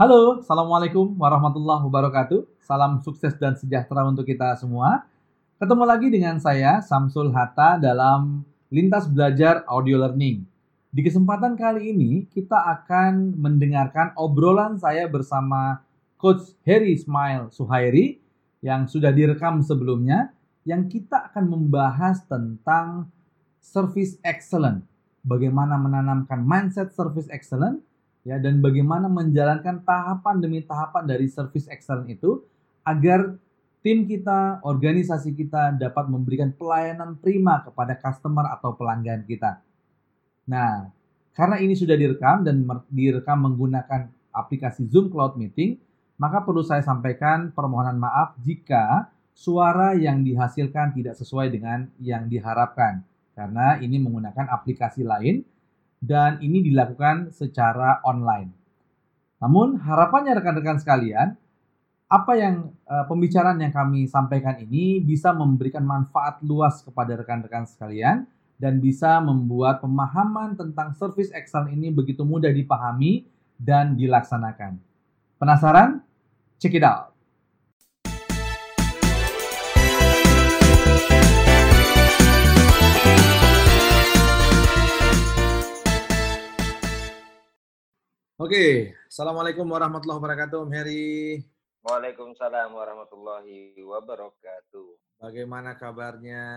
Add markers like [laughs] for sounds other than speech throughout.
Halo, Assalamualaikum warahmatullahi wabarakatuh. Salam sukses dan sejahtera untuk kita semua. Ketemu lagi dengan saya, Samsul Hatta, dalam Lintas Belajar Audio Learning. Di kesempatan kali ini, kita akan mendengarkan obrolan saya bersama Coach Harry Smile Suhairi yang sudah direkam sebelumnya, yang kita akan membahas tentang service excellent. Bagaimana menanamkan mindset service excellent ya dan bagaimana menjalankan tahapan demi tahapan dari service excellent itu agar tim kita, organisasi kita dapat memberikan pelayanan prima kepada customer atau pelanggan kita. Nah, karena ini sudah direkam dan direkam menggunakan aplikasi Zoom Cloud Meeting, maka perlu saya sampaikan permohonan maaf jika suara yang dihasilkan tidak sesuai dengan yang diharapkan karena ini menggunakan aplikasi lain dan ini dilakukan secara online. Namun harapannya rekan-rekan sekalian, apa yang uh, pembicaraan yang kami sampaikan ini bisa memberikan manfaat luas kepada rekan-rekan sekalian dan bisa membuat pemahaman tentang service excellence ini begitu mudah dipahami dan dilaksanakan. Penasaran? Check it out. Oke, Assalamualaikum warahmatullahi wabarakatuh, Om Heri. Waalaikumsalam warahmatullahi wabarakatuh. Bagaimana kabarnya?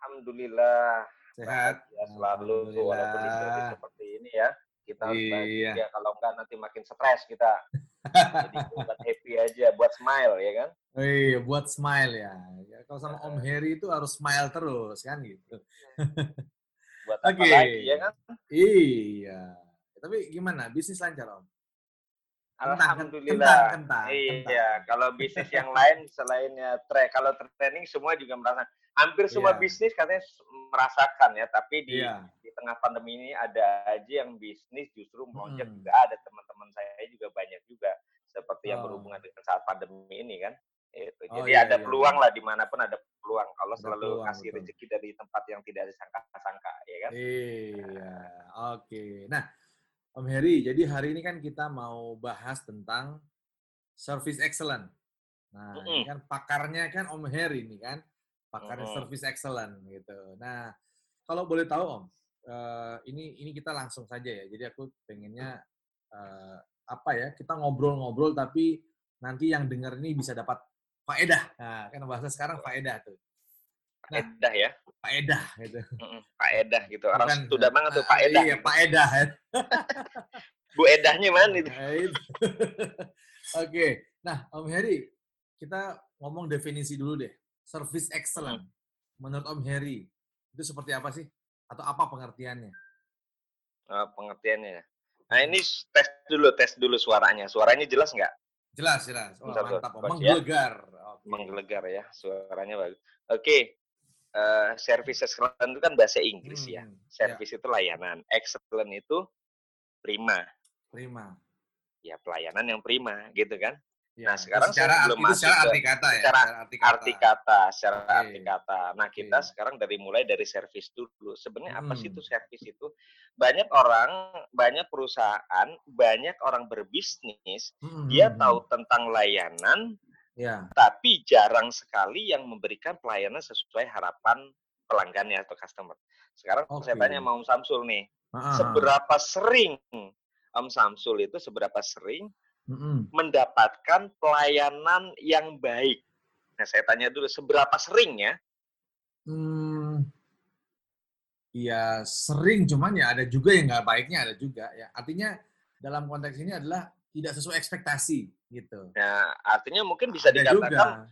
Alhamdulillah. Sehat? Ya, selalu walaupun seperti ini ya. Kita harus iya. ya kalau enggak nanti makin stres kita. Jadi [laughs] buat happy aja, buat smile ya kan? Iya, buat smile ya. ya kalau sama Om Heri itu harus smile terus kan gitu. buat [laughs] apa okay. lagi ya kan? Iya. Tapi gimana? Bisnis lancar, Om? Alhamdulillah. Kentang, kentang, iya, kalau bisnis yang lain selainnya tra kalau training semua juga merasa hampir semua yeah. bisnis katanya merasakan ya, tapi di yeah. di tengah pandemi ini ada aja yang bisnis justru melonjak hmm. juga ada teman-teman saya juga banyak juga seperti oh. yang berhubungan dengan saat pandemi ini kan. Itu. Oh, Jadi iya, ada iya. peluang lah di mana pun ada peluang. Allah selalu peluang, kasih rezeki dari tempat yang tidak disangka-sangka, ya kan? Iya, oke. Okay. Nah, Om Heri, jadi hari ini kan kita mau bahas tentang service excellent. Nah, mm -hmm. ini kan pakarnya kan Om Heri ini kan, pakarnya mm -hmm. service excellent gitu. Nah, kalau boleh tahu Om, uh, ini ini kita langsung saja ya. Jadi aku pengennya uh, apa ya? Kita ngobrol-ngobrol tapi nanti yang dengar ini bisa dapat faedah. Nah, kan bahasa sekarang faedah tuh. Nah, Edah ya. Pak Edah gitu. Pak Edah gitu. Orang Bukan, sudah banget tuh Pak Edah. Iya, Pak Edah. Ya. [laughs] Bu Edahnya mana itu? [laughs] Nah, [laughs] Oke. Nah, Om Heri, kita ngomong definisi dulu deh. Service excellent. Hmm. Menurut Om Heri, itu seperti apa sih? Atau apa pengertiannya? Uh, pengertiannya. Nah, ini tes dulu, tes dulu suaranya. Suaranya jelas nggak? Jelas, jelas. Oh, mantap. Menggelegar. Ya? Okay. Menggelegar ya, suaranya bagus. Oke, okay uh, service excellent itu kan bahasa Inggris ya. hmm, ya. Service ya. itu layanan, excellent itu prima. Prima. Ya pelayanan yang prima gitu kan. Ya, nah sekarang secara, saya belum masuk secara arti kata ya. Secara arti kata, arti kata secara okay. arti kata. Nah kita okay. sekarang dari mulai dari service dulu. Sebenarnya hmm. apa sih itu hmm. service itu? Banyak orang, banyak perusahaan, banyak orang berbisnis, hmm. dia hmm, tahu tentang layanan, Ya. Tapi jarang sekali yang memberikan pelayanan sesuai harapan pelanggannya atau customer. Sekarang okay. saya tanya sama Om Samsul nih, uh-huh. seberapa sering Om Samsul itu seberapa sering uh-huh. mendapatkan pelayanan yang baik? Nah, saya tanya dulu, seberapa sering ya? Hmm, ya sering, cuman ya ada juga yang nggak baiknya ada juga ya. Artinya dalam konteks ini adalah tidak sesuai ekspektasi gitu. Nah, artinya mungkin bisa Ada dikatakan juga.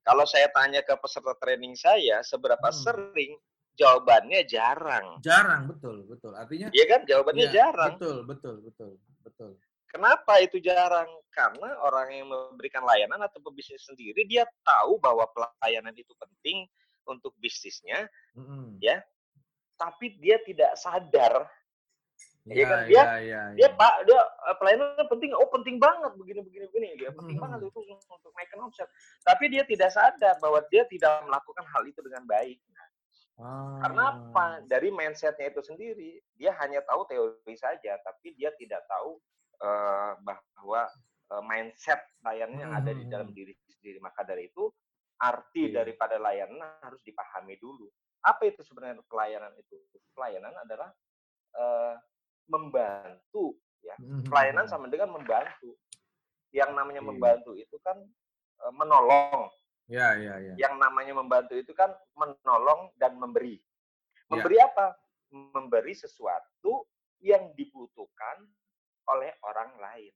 kalau saya tanya ke peserta training saya seberapa hmm. sering jawabannya jarang. Jarang, betul, betul. Artinya Iya kan? Jawabannya ya, jarang. Betul, betul, betul, betul. Kenapa itu jarang? Karena orang yang memberikan layanan atau pebisnis sendiri dia tahu bahwa pelayanan itu penting untuk bisnisnya, mm -hmm. ya. Tapi dia tidak sadar Ya, ya kan dia ya, ya, dia ya. pak dia eh, pelayanan penting oh penting banget begini begini begini dia penting hmm. banget itu untuk naikkan omset tapi dia tidak sadar bahwa dia tidak melakukan hal itu dengan baik ah. karena apa dari mindsetnya itu sendiri dia hanya tahu teori saja tapi dia tidak tahu uh, bahwa uh, mindset layannya yang ada di dalam Hmm. diri sendiri. Maka dari itu arti Iya. daripada layanan harus dipahami dulu. Apa itu sebenarnya pelayanan itu? Pelayanan adalah uh, membantu ya. Pelayanan mhm. sama dengan membantu. Yang namanya Oke. membantu itu kan uh, menolong. Ya, ya, ya. Yang namanya membantu itu kan menolong dan memberi. Ya. Memberi apa? Memberi sesuatu yang dibutuhkan oleh orang lain.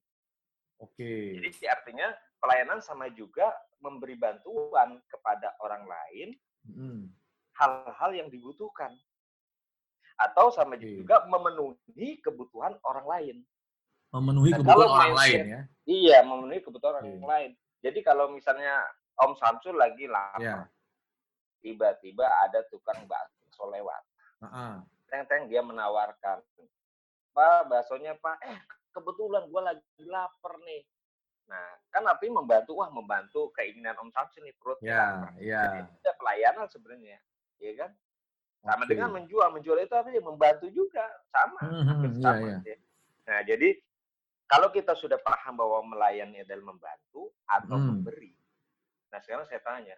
Oke. Jadi artinya pelayanan sama juga memberi bantuan kepada orang lain hal-hal yang dibutuhkan. Atau sama Oke. juga memenuhi kebutuhan orang lain. Memenuhi Nah, kebutuhan orang mindset- lain ya. Iya, memenuhi kebutuhan orang Oke. lain. Jadi kalau misalnya Om Samsul lagi lapar, Ya. tiba-tiba ada tukang bakso lewat. Heeh. Teng-teng dia menawarkan, Pak, baksonya Pak, eh kebetulan gue lagi lapar nih. Nah, kan artinya membantu, wah membantu keinginan Om Samsul nih perut Ya, ya. Jadi itu pelayanan sebenarnya, ya kan? Sama Oke. dengan menjual, menjual itu apa sih? Membantu juga, sama, Mhm, iya, sama. iya. ya. Nah, jadi kalau kita sudah paham bahwa melayani adalah membantu atau Hmm. memberi. Nah, sekarang saya tanya,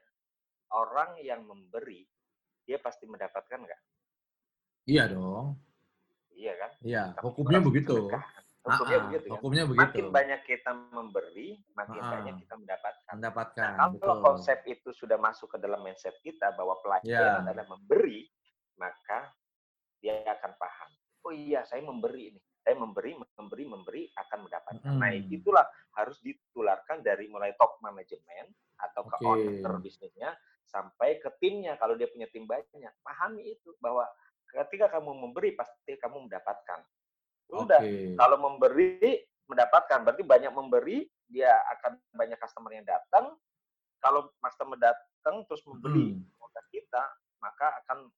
orang yang memberi, dia pasti mendapatkan nggak? Iya dong. Iya kan? Iya, hukumnya begitu. sedekah. Hukumnya ah, begitu kan? Hukumnya Makin begitu. banyak kita memberi, makin ah. banyak kita mendapatkan. Mendapatkan, Nah, kalau betul. konsep itu sudah masuk ke dalam mindset kita bahwa pelayanan Ya. adalah memberi, maka dia akan paham. Oh iya, saya memberi ini. Saya memberi, memberi, memberi akan mendapatkan. Nah, Mm. itulah harus ditularkan dari mulai top manajemen atau ke Oke. owner bisnisnya sampai ke timnya kalau dia punya tim banyak. Pahami itu bahwa ketika kamu memberi pasti kamu mendapatkan. Udah, Oke. kalau memberi mendapatkan berarti banyak memberi dia akan banyak customer yang datang kalau customer datang terus membeli Mm. produk kita maka akan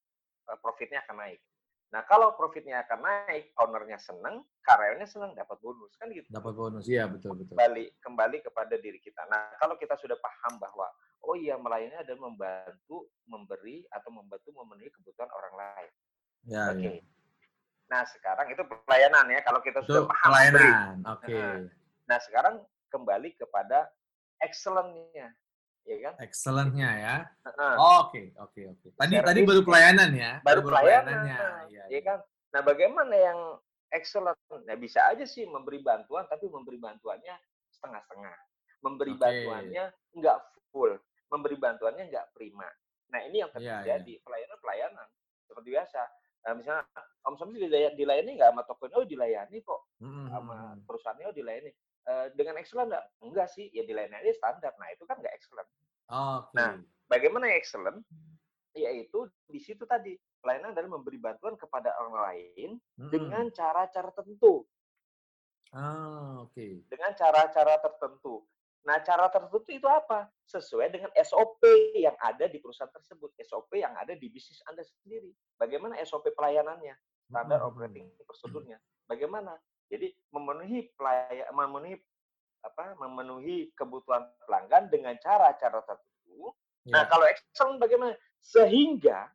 profitnya akan naik nah kalau profitnya akan naik ownernya senang karyawannya senang dapat bonus kan gitu Dapat bonus. Iya, betul, betul. kembali kembali kepada diri kita nah kalau kita sudah paham bahwa oh iya melayani adalah membantu memberi atau membantu memenuhi kebutuhan orang lain Ya, oke ya. nah sekarang itu pelayanan ya kalau kita Itu sudah paham pelayanan. Oke. Nah. Nah, sekarang kembali kepada excellent-nya, ya kan? Excellent-nya ya. Oke, oke, oke. Tadi Service tadi baru pelayanan ya. baru pelayanan, pelayanannya. Iya, ya kan? Nah, bagaimana yang excellent? Nah, bisa aja sih memberi bantuan, tapi memberi bantuannya setengah-setengah. Memberi Oke. bantuannya nggak full, memberi bantuannya nggak prima. Nah, ini yang Iya, terjadi pelayanan-pelayanan seperti biasa. Nah, misalnya Om Samsi dilayani, nggak sama toko ini? Oh, dilayani kok Mhm, sama mhm. perusahaannya oh dilayani. Eh, dengan excellent nggak? Enggak sih, ya dilayani standar. Nah, itu kan nggak excellent. Oke. Nah, Bagaimana yang excellent? Yaitu di situ tadi pelayanan adalah memberi bantuan kepada orang lain Mhm. dengan cara-cara tertentu, Ah, oke. dengan cara-cara tertentu. Nah, cara tertentu itu apa? Sesuai dengan SOP yang ada di perusahaan tersebut, SOP yang ada di bisnis Anda sendiri. Bagaimana SOP pelayanannya? Standar Mhm. operating procedure-nya. Bagaimana? Jadi memenuhi pelaya, memenuhi apa? Memenuhi kebutuhan pelanggan dengan cara-cara tertentu Nah, Ya. kalau excellent bagaimana? Sehingga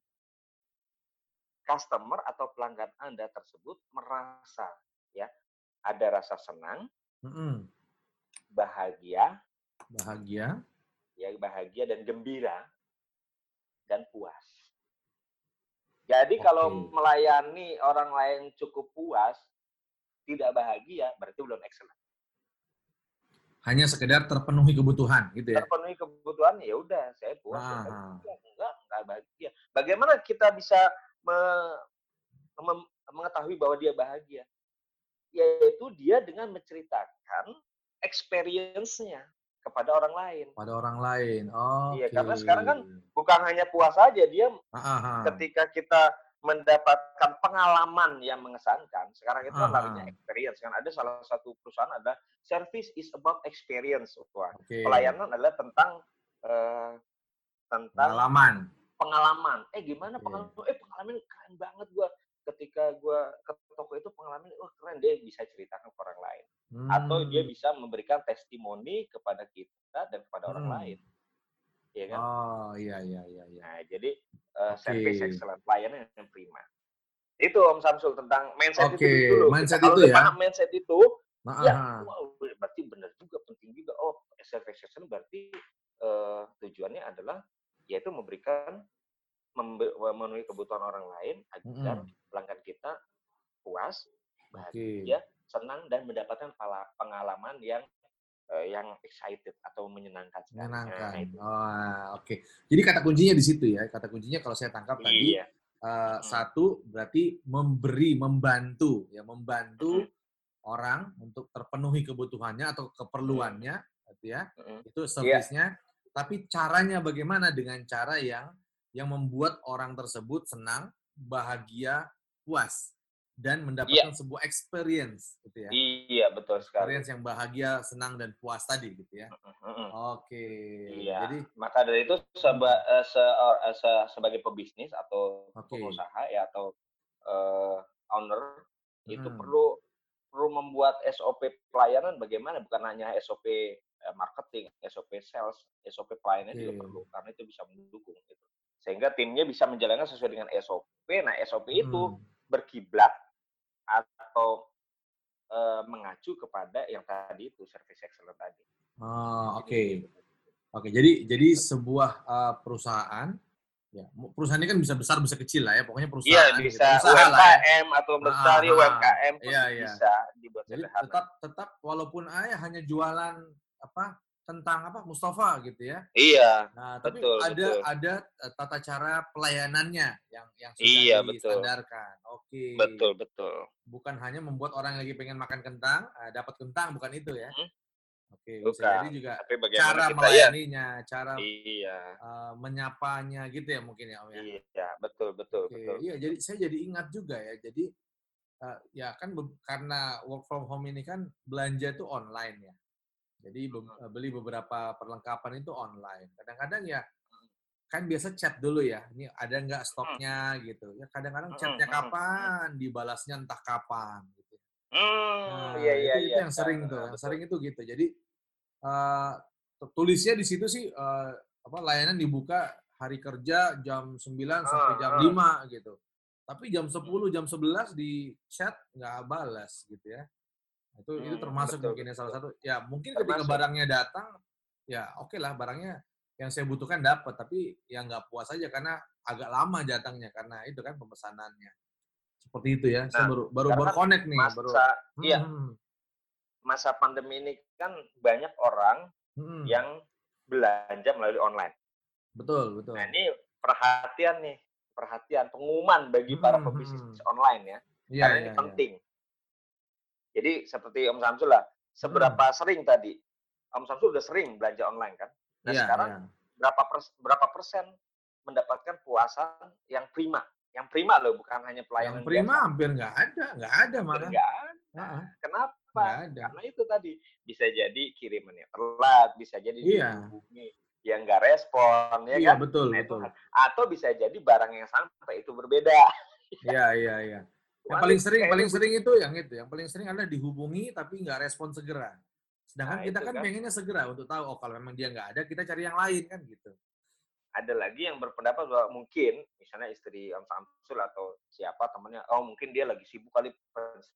customer atau pelanggan Anda tersebut merasa ya ada rasa senang, Mhm. bahagia, Bahagia. ya bahagia dan gembira dan puas. Jadi kalau Oke. melayani orang lain cukup puas, tidak bahagia, berarti belum excellent. Hanya sekedar terpenuhi kebutuhan gitu ya. Terpenuhi kebutuhan ya udah, saya puas. Ah. bahagia. Enggak, enggak bahagia. Bagaimana kita bisa me- mem- mengetahui bahwa dia bahagia? Yaitu dia dengan menceritakan experience-nya kepada orang lain. Pada orang lain. Oh. Iya, karena sekarang kan Bukan hanya puas saja, dia Ah, ketika kita mendapatkan pengalaman yang mengesankan. Sekarang itu kan namanya experience. Kan ada salah satu perusahaan ada service is about experience. Wah, Oke. pelayanan adalah tentang eh, tentang Pengalaman. pengalaman. Eh gimana Oke. pengalaman? Eh pengalaman keren banget gua. Ketika gua ke toko itu pengalaman, wah keren dia bisa ceritakan ke orang lain. Atau dia Hmm. bisa memberikan testimoni kepada kita dan kepada orang Hmm. lain. Iya kan? Oh, iya iya iya iya. Nah, jadi eh, service excellent, pelayanan yang prima. Itu Om Samsul tentang mindset Oke, itu dulu. mindset Kalau itu ya. paham mindset itu, Nah, ya, wow, berarti benar juga penting juga. Oh, service excellence berarti uh, tujuannya adalah yaitu memberikan memenuhi kebutuhan orang lain agar hmm. pelanggan kita puas, bahagia, okay. senang dan mendapatkan pengalaman yang uh, yang excited atau menyenangkan. Menyenangkan. Nah, oh, oke. Okay. Jadi kata kuncinya di situ ya. Kata kuncinya kalau saya tangkap iya. tadi uh, hmm. satu berarti memberi, membantu ya, membantu hmm. orang untuk terpenuhi kebutuhannya atau keperluannya, hmm. gitu ya. Hmm. Itu iya. servisnya. Yeah. Tapi caranya bagaimana dengan cara yang yang membuat orang tersebut senang, bahagia, puas dan mendapatkan yeah. sebuah experience gitu ya. Iya, betul sekali. Experience yang bahagia, senang dan puas tadi gitu ya. Mm-hmm. Oke. Okay. Iya. Jadi maka dari itu seba, uh, se, uh, se, sebagai pebisnis atau okay. pengusaha ya atau uh, owner hmm. itu perlu perlu membuat SOP pelayanan bagaimana bukan hanya SOP marketing, SOP sales, SOP pelayanan okay. juga perlu karena itu bisa mendukung gitu sehingga timnya bisa menjalankan sesuai dengan SOP. Nah, SOP itu hmm. berkiblat atau e, mengacu kepada yang tadi itu service excellence tadi. Oh, oke. Okay. Oke, okay, jadi jadi sebuah uh, perusahaan ya perusahaan ini kan bisa besar bisa kecil lah ya pokoknya perusahaan iya, bisa gitu. UMKM lah ya. atau besar ah, UMKM pun iya, iya. bisa dibuat jadi tetap tetap walaupun ayah hanya jualan apa tentang apa Mustafa gitu ya. Iya. Nah, tapi betul, ada betul. ada eh, tata cara pelayanannya yang yang sudah iya, distandarkan. Oke. Okay. Betul, betul. Bukan hanya membuat orang yang lagi pengen makan kentang, uh, dapat kentang bukan itu ya. Hmm. Oke, okay, bisa jadi juga cara ya? melayaninya, ya? cara iya. uh, menyapanya gitu ya mungkin ya Om ya. Iya, betul, betul, okay. betul. Iya, jadi saya jadi ingat juga ya. Jadi uh, ya kan karena work from home ini kan belanja itu online ya. Jadi be beli beberapa perlengkapan itu online. Kadang-kadang ya kan biasa chat dulu ya. Ini ada nggak stoknya gitu. Ya kadang-kadang chatnya kapan, dibalasnya entah kapan gitu. Nah, iya, iya, itu, iya, yang sering tuh. Yang sering itu gitu. Jadi uh, tulisnya di situ sih uh, apa layanan dibuka hari kerja jam 9 sampai jam 5 gitu. Tapi jam 10, jam 11 di chat nggak balas gitu ya. Itu hmm, itu termasuk betul, mungkin ya salah satu. Ya mungkin termasuk. ketika barangnya datang, ya oke okay lah barangnya yang saya butuhkan dapat, tapi ya nggak puas aja karena agak lama datangnya karena itu kan pemesanannya. Seperti itu ya. Nah, saya baru baru baru connect nih. Masa, baru, iya. Hmm. Masa pandemi ini kan banyak orang hmm. yang belanja melalui online. Betul betul. Nah ini perhatian nih, perhatian pengumuman bagi para hmm, pebisnis hmm. online ya. ya karena ya, ini ya. penting. Jadi seperti Om Samsul lah, seberapa hmm. sering tadi Om Samsul udah sering belanja online kan? Nah yeah, sekarang yeah. berapa pers berapa persen mendapatkan puasan yang prima? Yang prima loh, bukan hanya pelayanan. Yang prima biasa. hampir nggak ada, nggak ada malah. Nggak ada. Nah, Kenapa? ada. Karena itu tadi bisa jadi kirimannya telat, bisa jadi yeah. dihubungi yang nggak respon, ya iya, kan? betul, nah, betul. Atau bisa jadi barang yang sampai itu berbeda. Iya, iya, iya. Yang paling sering, paling sering itu yang itu. Yang paling sering adalah dihubungi tapi nggak respon segera. Sedangkan nah, kita kan, kan pengennya segera untuk tahu, oh kalau memang dia nggak ada, kita cari yang lain kan gitu. Ada lagi yang berpendapat bahwa mungkin, misalnya istri Om Samsul atau siapa temannya, oh mungkin dia lagi sibuk kali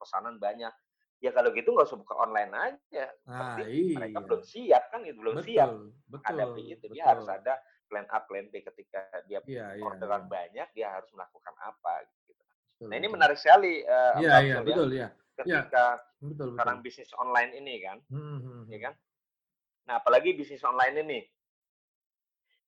pesanan banyak. Ya kalau gitu nggak usah buka online aja. Nah, iya. mereka belum siap kan, itu belum betul, siap. Betul, hadapi itu. Dia betul. harus ada plan A, plan B ketika dia iya, iya orderan iya. banyak, dia harus melakukan apa nah ini menarik sekali. Uh, iya iya betul ya. Ketika ya, betul, sekarang bisnis online ini kan, hmm, hmm, hmm. ya kan. Nah apalagi bisnis online ini.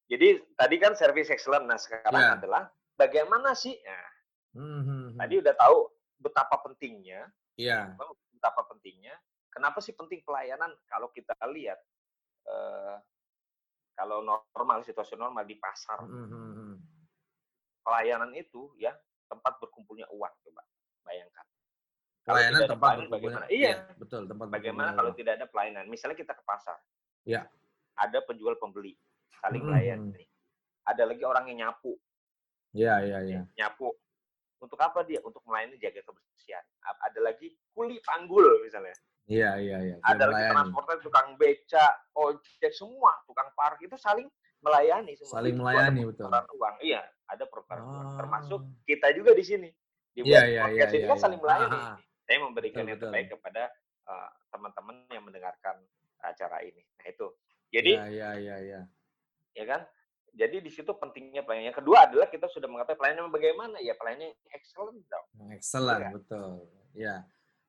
Jadi tadi kan service excellent, nah sekarang ya. adalah bagaimana sih? Nah, hmm, hmm, tadi udah tahu betapa pentingnya. Iya. Betapa pentingnya. Kenapa sih penting pelayanan? Kalau kita lihat, uh, kalau normal situasi normal di pasar, hmm, pelayanan itu ya tempat berkumpulnya uang coba bayangkan. Pelayanan tempat pelayanan, bagaimana? Iya. ya, betul tempat bagaimana kalau tidak ada pelayanan? Misalnya kita ke pasar. Ya ada penjual pembeli saling hmm. melayani ada lagi orang yang nyapu. Ya ya ya nyapu. Untuk apa dia? Untuk melayani jaga kebersihan. Ada lagi kuli panggul misalnya. Iya, iya, iya. Ada lagi transportasi, tukang beca, ojek, semua tukang parkir itu saling melayani semua. Saling melayani betul. uang. Iya, ada perputaran oh. uang. Termasuk kita juga di sini. Di yeah, yeah, podcast yeah, ini yeah, kan yeah. saling melayani. Aha. Saya memberikan betul, yang terbaik betul. kepada uh, teman-teman yang mendengarkan acara ini. Nah itu. Jadi ya ya ya ya. Ya kan? Jadi di situ pentingnya pelayanan. Yang kedua adalah kita sudah mengatakan pelayanan bagaimana? Ya pelayanan yang excellent dong. Excellent, ya. betul. Ya.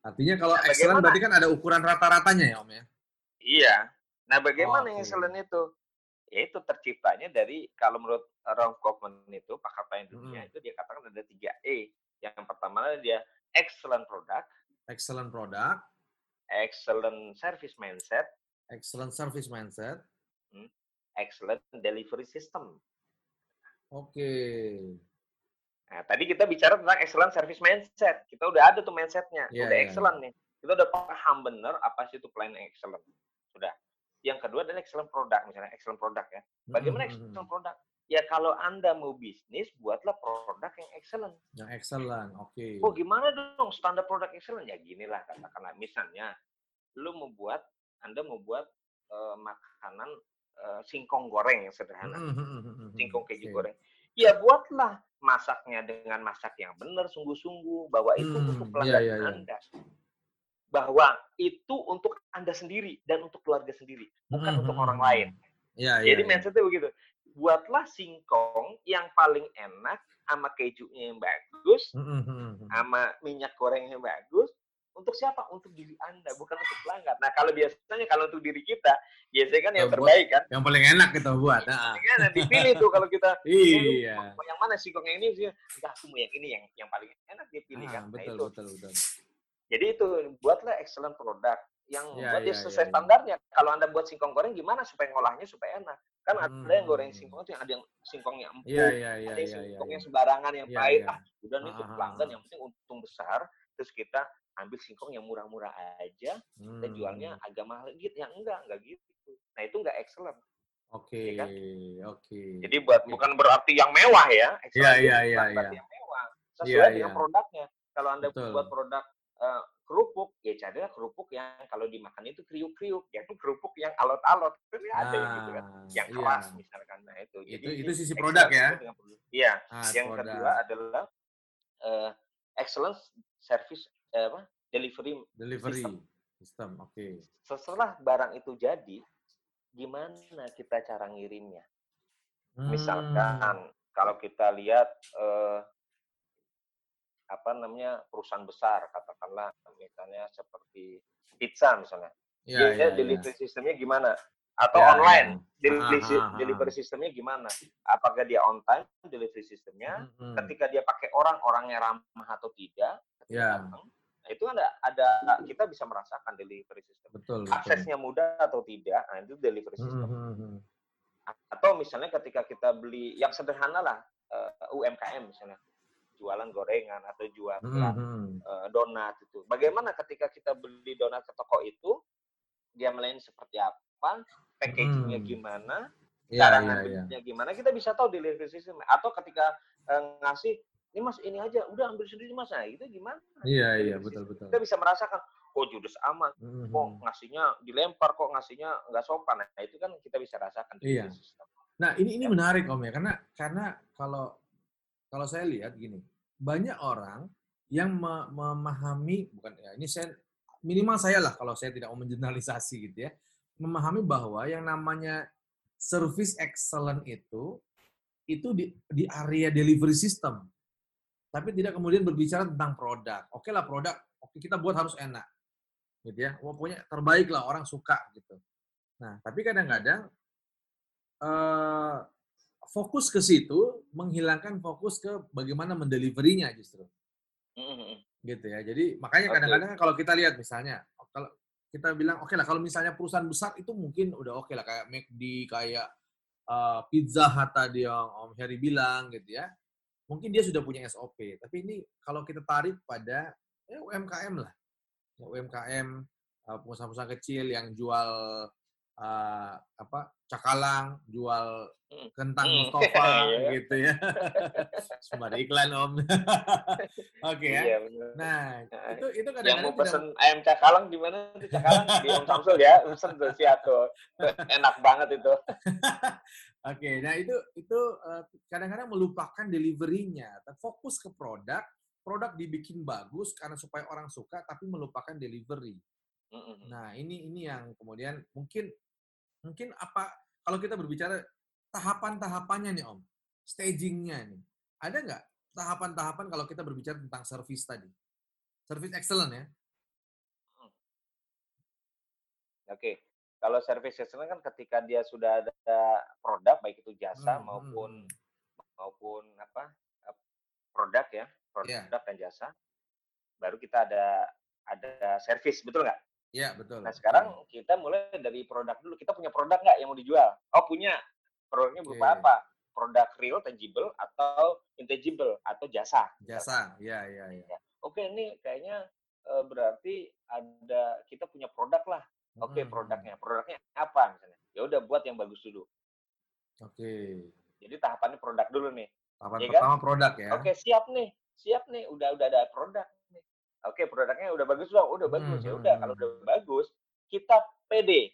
Artinya kalau nah, excellent bagaimana? berarti kan ada ukuran rata-ratanya ya Om ya? Iya. Nah bagaimana oh, yang excellent itu? Yaitu terciptanya dari, kalau menurut Ralph Kaufman itu, pakar pelayanan dunia, hmm. itu dia katakan ada tiga E. Yang pertama adalah dia excellent product. Excellent product. Excellent service mindset. Excellent service mindset. Hmm excellent delivery system. Oke. Okay. Nah, tadi kita bicara tentang excellent service mindset. Kita udah ada tuh mindsetnya, yeah, udah yeah, excellent yeah. nih. Kita udah paham bener apa sih itu pelayanan excellent. Sudah. Yang kedua adalah excellent product, misalnya excellent product ya. Bagaimana mm -hmm. excellent product? Ya kalau Anda mau bisnis, buatlah produk yang excellent. Yang excellent, oke. Okay. Oh gimana dong standar produk excellent? Ya ginilah katakanlah. Misalnya, lu membuat, Anda membuat uh, makanan uh, singkong goreng yang sederhana. Hmm, hmm, hmm, singkong keju okay. goreng. Ya buatlah masaknya dengan masak yang benar, sungguh-sungguh bahwa itu hmm, untuk iya, pelanggan yeah, yeah, yeah. Anda. Bahwa itu untuk Anda sendiri dan untuk keluarga sendiri, bukan hmm, untuk orang lain. Yeah, iya, Jadi yeah, mindsetnya begitu. Buatlah singkong yang paling enak sama kejunya yang bagus, sama minyak goreng yang bagus, untuk siapa? Untuk diri Anda, bukan untuk pelanggan. Nah, kalau biasanya kalau untuk diri kita, biasanya kan yang, yang terbaik kan. Yang paling enak kita buat. Nah. Kan dipilih tuh kalau kita. [laughs] iya. Yang mana singkong yang ini sih? Enggak, aku yang ini yang yang paling enak dia pilih ah, kan. Betul, nah, itu. betul, betul. Jadi itu buatlah excellent produk yang ya, buat ya, dia sesuai ya, ya. standarnya. Kalau Anda buat singkong goreng gimana supaya ngolahnya supaya enak? Kan hmm. ada yang goreng hmm. singkong itu yang ada yang singkongnya empuk, ya, ya, ya, ada yang ya, singkongnya ya, sembarangan yang ya, pahit. Ya. Ah, udah nih untuk pelanggan yang penting untung besar terus kita ambil singkong yang murah-murah aja hmm. dan jualnya agak mahal gitu yang enggak enggak gitu nah itu enggak excellent oke okay. ya kan? oke okay. jadi buat okay. bukan berarti yang mewah ya berarti yeah. yang mewah sesuai yeah, dengan yeah. produknya kalau anda Betul. buat produk uh, kerupuk ya carilah kerupuk yang kalau dimakan itu kriuk-kriuk ya itu kerupuk yang alot-alot itu nah, ada gitu kan yang iya. keras misalkan nah itu jadi itu, itu sisi produk ya iya ah, yang produk. kedua adalah uh, excellence service eh, apa delivery delivery system. system. Oke. Okay. Setelah barang itu jadi, gimana kita cara ngirimnya? Hmm. Misalkan kalau kita lihat eh, apa namanya perusahaan besar, katakanlah misalnya seperti pizza misalnya, ya, dia ya, delivery ya. sistemnya gimana? Atau ya, online ya. delivery, ha, delivery sistemnya gimana? Apakah dia on time delivery sistemnya? Hmm. Ketika dia pakai orang, orangnya ramah atau tidak? Ya. Datang, Nah, itu ada ada kita bisa merasakan delivery system. Betul, Aksesnya betul. mudah atau tidak, nah itu delivery hmm, system. Mm -hmm. Atau misalnya ketika kita beli yang sederhana lah uh, eh, UMKM misalnya jualan gorengan atau jualan mm -hmm. uh, donat itu. Bagaimana ketika kita beli donat ke toko itu dia melayani seperti apa, packagingnya mm. gimana, yeah, cara yeah, ngambilnya yeah. gimana, kita bisa tahu delivery system. Atau ketika uh, ngasih ini mas ini aja udah ambil sendiri mas nah itu gimana iya iya betul betul kita bisa merasakan kok judes amat mm-hmm. kok ngasihnya dilempar kok ngasihnya nggak sopan nah itu kan kita bisa rasakan iya nah ini ini ya. menarik om ya karena karena kalau kalau saya lihat gini banyak orang yang memahami bukan ya ini saya minimal saya lah kalau saya tidak mau menjeneralisasi gitu ya memahami bahwa yang namanya service excellent itu itu di, di area delivery system tapi tidak kemudian berbicara tentang produk. Oke lah produk, oke kita buat harus enak, gitu ya. Pokoknya terbaik lah orang suka gitu. Nah, tapi kadang-kadang uh, fokus ke situ menghilangkan fokus ke bagaimana mendeliverinya justru, mm-hmm. gitu ya. Jadi makanya kadang-kadang okay. kalau kita lihat misalnya, kalau kita bilang oke okay lah kalau misalnya perusahaan besar itu mungkin udah oke okay lah kayak McD, kayak uh, Pizza Hut tadi yang Om Heri bilang gitu ya mungkin dia sudah punya SOP. Tapi ini kalau kita tarik pada ya UMKM lah. Ya, UMKM, pengusaha-pengusaha kecil yang jual uh, apa cakalang, jual hmm. kentang hmm. Mustafa [laughs] iya. gitu ya. [laughs] Ada iklan om. [laughs] Oke okay, ya. Iya, nah itu itu kadang-kadang yang mau pesen tidak... ayam cakalang di mana cakalang di Om Samsul ya, pesen tuh Enak banget itu. Oke, nah itu itu uh, kadang-kadang melupakan deliverynya. Fokus ke produk, produk dibikin bagus karena supaya orang suka, tapi melupakan delivery. Mm-hmm. Nah, ini ini yang kemudian mungkin mungkin apa kalau kita berbicara tahapan-tahapannya nih Om, stagingnya nih, ada nggak tahapan-tahapan kalau kita berbicara tentang service tadi? Service excellent ya? Hmm. Oke, kalau service excellent kan ketika dia sudah ada produk baik itu jasa hmm, maupun hmm. maupun apa produk ya, produk yeah. dan jasa, baru kita ada ada service, betul nggak? Iya, betul. Nah, sekarang kita mulai dari produk dulu. Kita punya produk nggak yang mau dijual? Oh, punya. Produknya berupa okay. apa? Produk real, tangible, atau intangible, atau jasa. Jasa, iya, iya, iya. Oke, ini kayaknya uh, berarti ada, kita punya produk lah. Oke, hmm. produknya. Produknya apa misalnya? Ya udah buat yang bagus dulu. Oke. Jadi tahapannya produk dulu nih. Tahapan ya pertama kan? produk ya. Oke, siap nih. Siap nih, udah udah ada produk Oke, produknya udah bagus loh, udah bagus. Hmm. Ya udah kalau udah bagus, kita pede.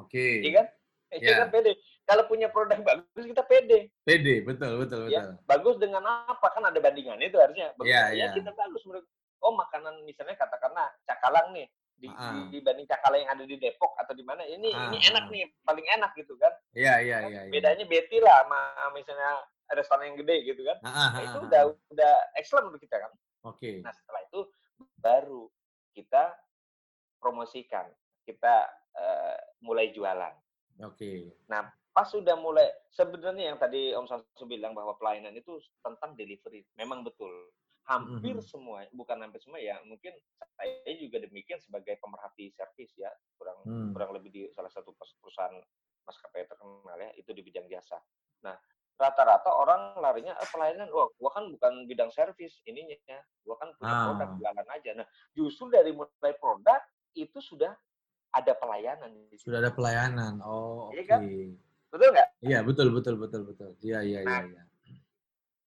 Oke. Iya kan? Yeah. [laughs] Iya kan pede. Kalau punya produk [laughs] bagus kita pede. Pede, betul, betul, ya, betul. Bagus dengan apa? Kan ada bandingannya itu harusnya. Bagus yeah, ya yeah. kita bagus menurut. Oh, makanan misalnya katakanlah cakalang nih di, uh. di, dibanding cakalang yang ada di Depok atau di mana ini uh. ini enak nih paling enak gitu kan iya iya iya, iya. bedanya beti lah sama misalnya restoran yang gede gitu kan uh, nah, itu udah udah excellent untuk kita kan Oke. Okay. Nah setelah itu baru kita promosikan, kita uh, mulai jualan. Oke. Okay. Nah pas sudah mulai sebenarnya yang tadi Om Samsu bilang bahwa pelayanan itu tentang delivery, memang betul. Hampir mm -hmm. semua, bukan hampir semua ya, mungkin saya juga demikian sebagai pemerhati servis ya, kurang mm. kurang lebih di salah satu perusahaan maskapai terkenal ya, itu di bidang jasa. Nah rata-rata orang larinya eh, pelayanan wah gua kan bukan bidang servis ininya gua kan punya ah. produk jualan aja. Nah justru dari mulai produk itu sudah ada pelayanan sudah ada pelayanan. Oh iya kan? betul nggak? Iya betul betul betul betul. Iya iya iya, nah, iya.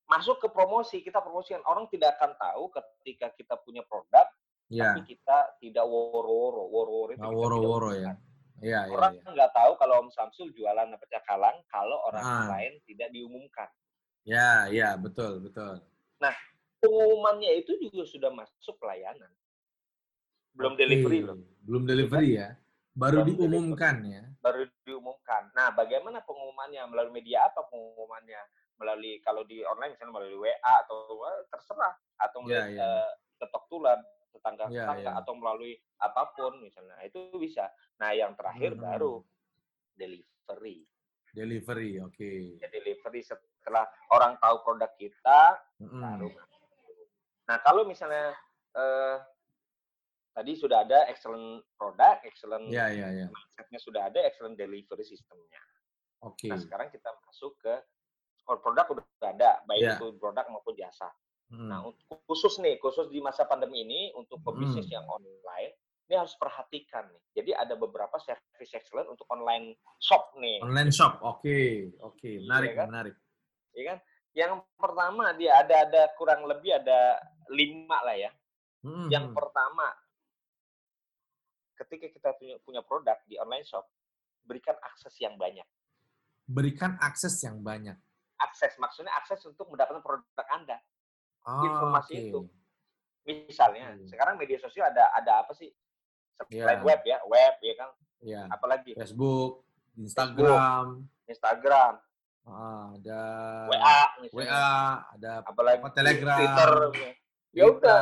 masuk ke promosi kita promosikan. Orang tidak akan tahu ketika kita punya produk ya. tapi kita tidak woro-woro. Woro-woro itu woro-woro ya Iya, orang iya, nggak tahu kalau Om Samsul jualan pecah kalang kalau orang ah. lain tidak diumumkan. Ya, ya, betul, betul. Nah, pengumumannya itu juga sudah masuk pelayanan. Belum Oke. delivery loh. Belum delivery ya. Baru Belum diumumkan delivery. ya. Baru diumumkan. Nah, bagaimana pengumumannya? Melalui media apa pengumumannya? Melalui kalau di online misalnya melalui WA atau terserah atau melalui ya, ya. Uh, ketok tular tetangga-tetangga ya, ya. atau melalui apa pun misalnya itu bisa. Nah yang terakhir hmm. baru delivery. Delivery, oke. Okay. Ya, delivery setelah orang tahu produk kita hmm. baru. Nah kalau misalnya eh, tadi sudah ada excellent produk, excellent ya, ya, ya. mindsetnya sudah ada, excellent delivery sistemnya. Oke. Okay. Nah sekarang kita masuk ke produk udah ada, baik ya. itu produk maupun jasa. Hmm. Nah, khusus nih, khusus di masa pandemi ini untuk pebisnis hmm. yang online, ini harus perhatikan nih. Jadi ada beberapa service excellent untuk online shop nih. Online shop, oke, okay. oke, okay. Menarik, iya kan? menarik. Iya kan? Yang pertama dia ada ada kurang lebih ada lima lah ya. Hmm. Yang hmm. pertama, ketika kita punya punya produk di online shop, berikan akses yang banyak. Berikan akses yang banyak. Akses maksudnya akses untuk mendapatkan produk Anda oh, informasi okay. itu. Misalnya, hmm. sekarang media sosial ada ada apa sih? Selain yeah. web ya, web ya kan. Yeah. Apalagi Facebook, Instagram, Facebook, Instagram. Ah, ada WA, misalnya. WA, ada apalagi apa, Telegram, Twitter. Ya udah.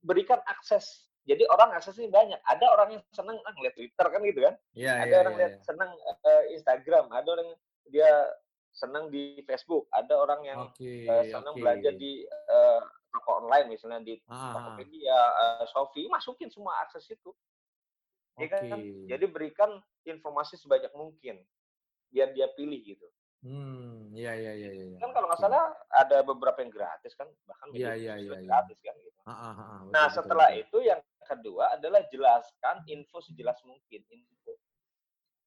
Berikan akses. Jadi orang aksesnya banyak. Ada orang yang senang ah, ngeliat Twitter kan gitu kan. Yeah, ada yeah, orang yeah, lihat yeah. senang uh, Instagram, ada orang dia senang di Facebook, ada orang yang okay, uh, senang okay. belanja di uh, toko online misalnya di ah. Tokopedia, uh, Shopee, masukin semua akses itu. Okay. Ya kan? Jadi berikan informasi sebanyak mungkin biar dia pilih gitu. Hmm, iya iya iya iya. Kan kalau nggak okay. salah ada beberapa yang gratis kan, bahkan iya, iya, iya, gratis kan gitu. Ah, ah, ah, betul, nah, setelah betul. itu yang kedua adalah jelaskan info sejelas mungkin, info.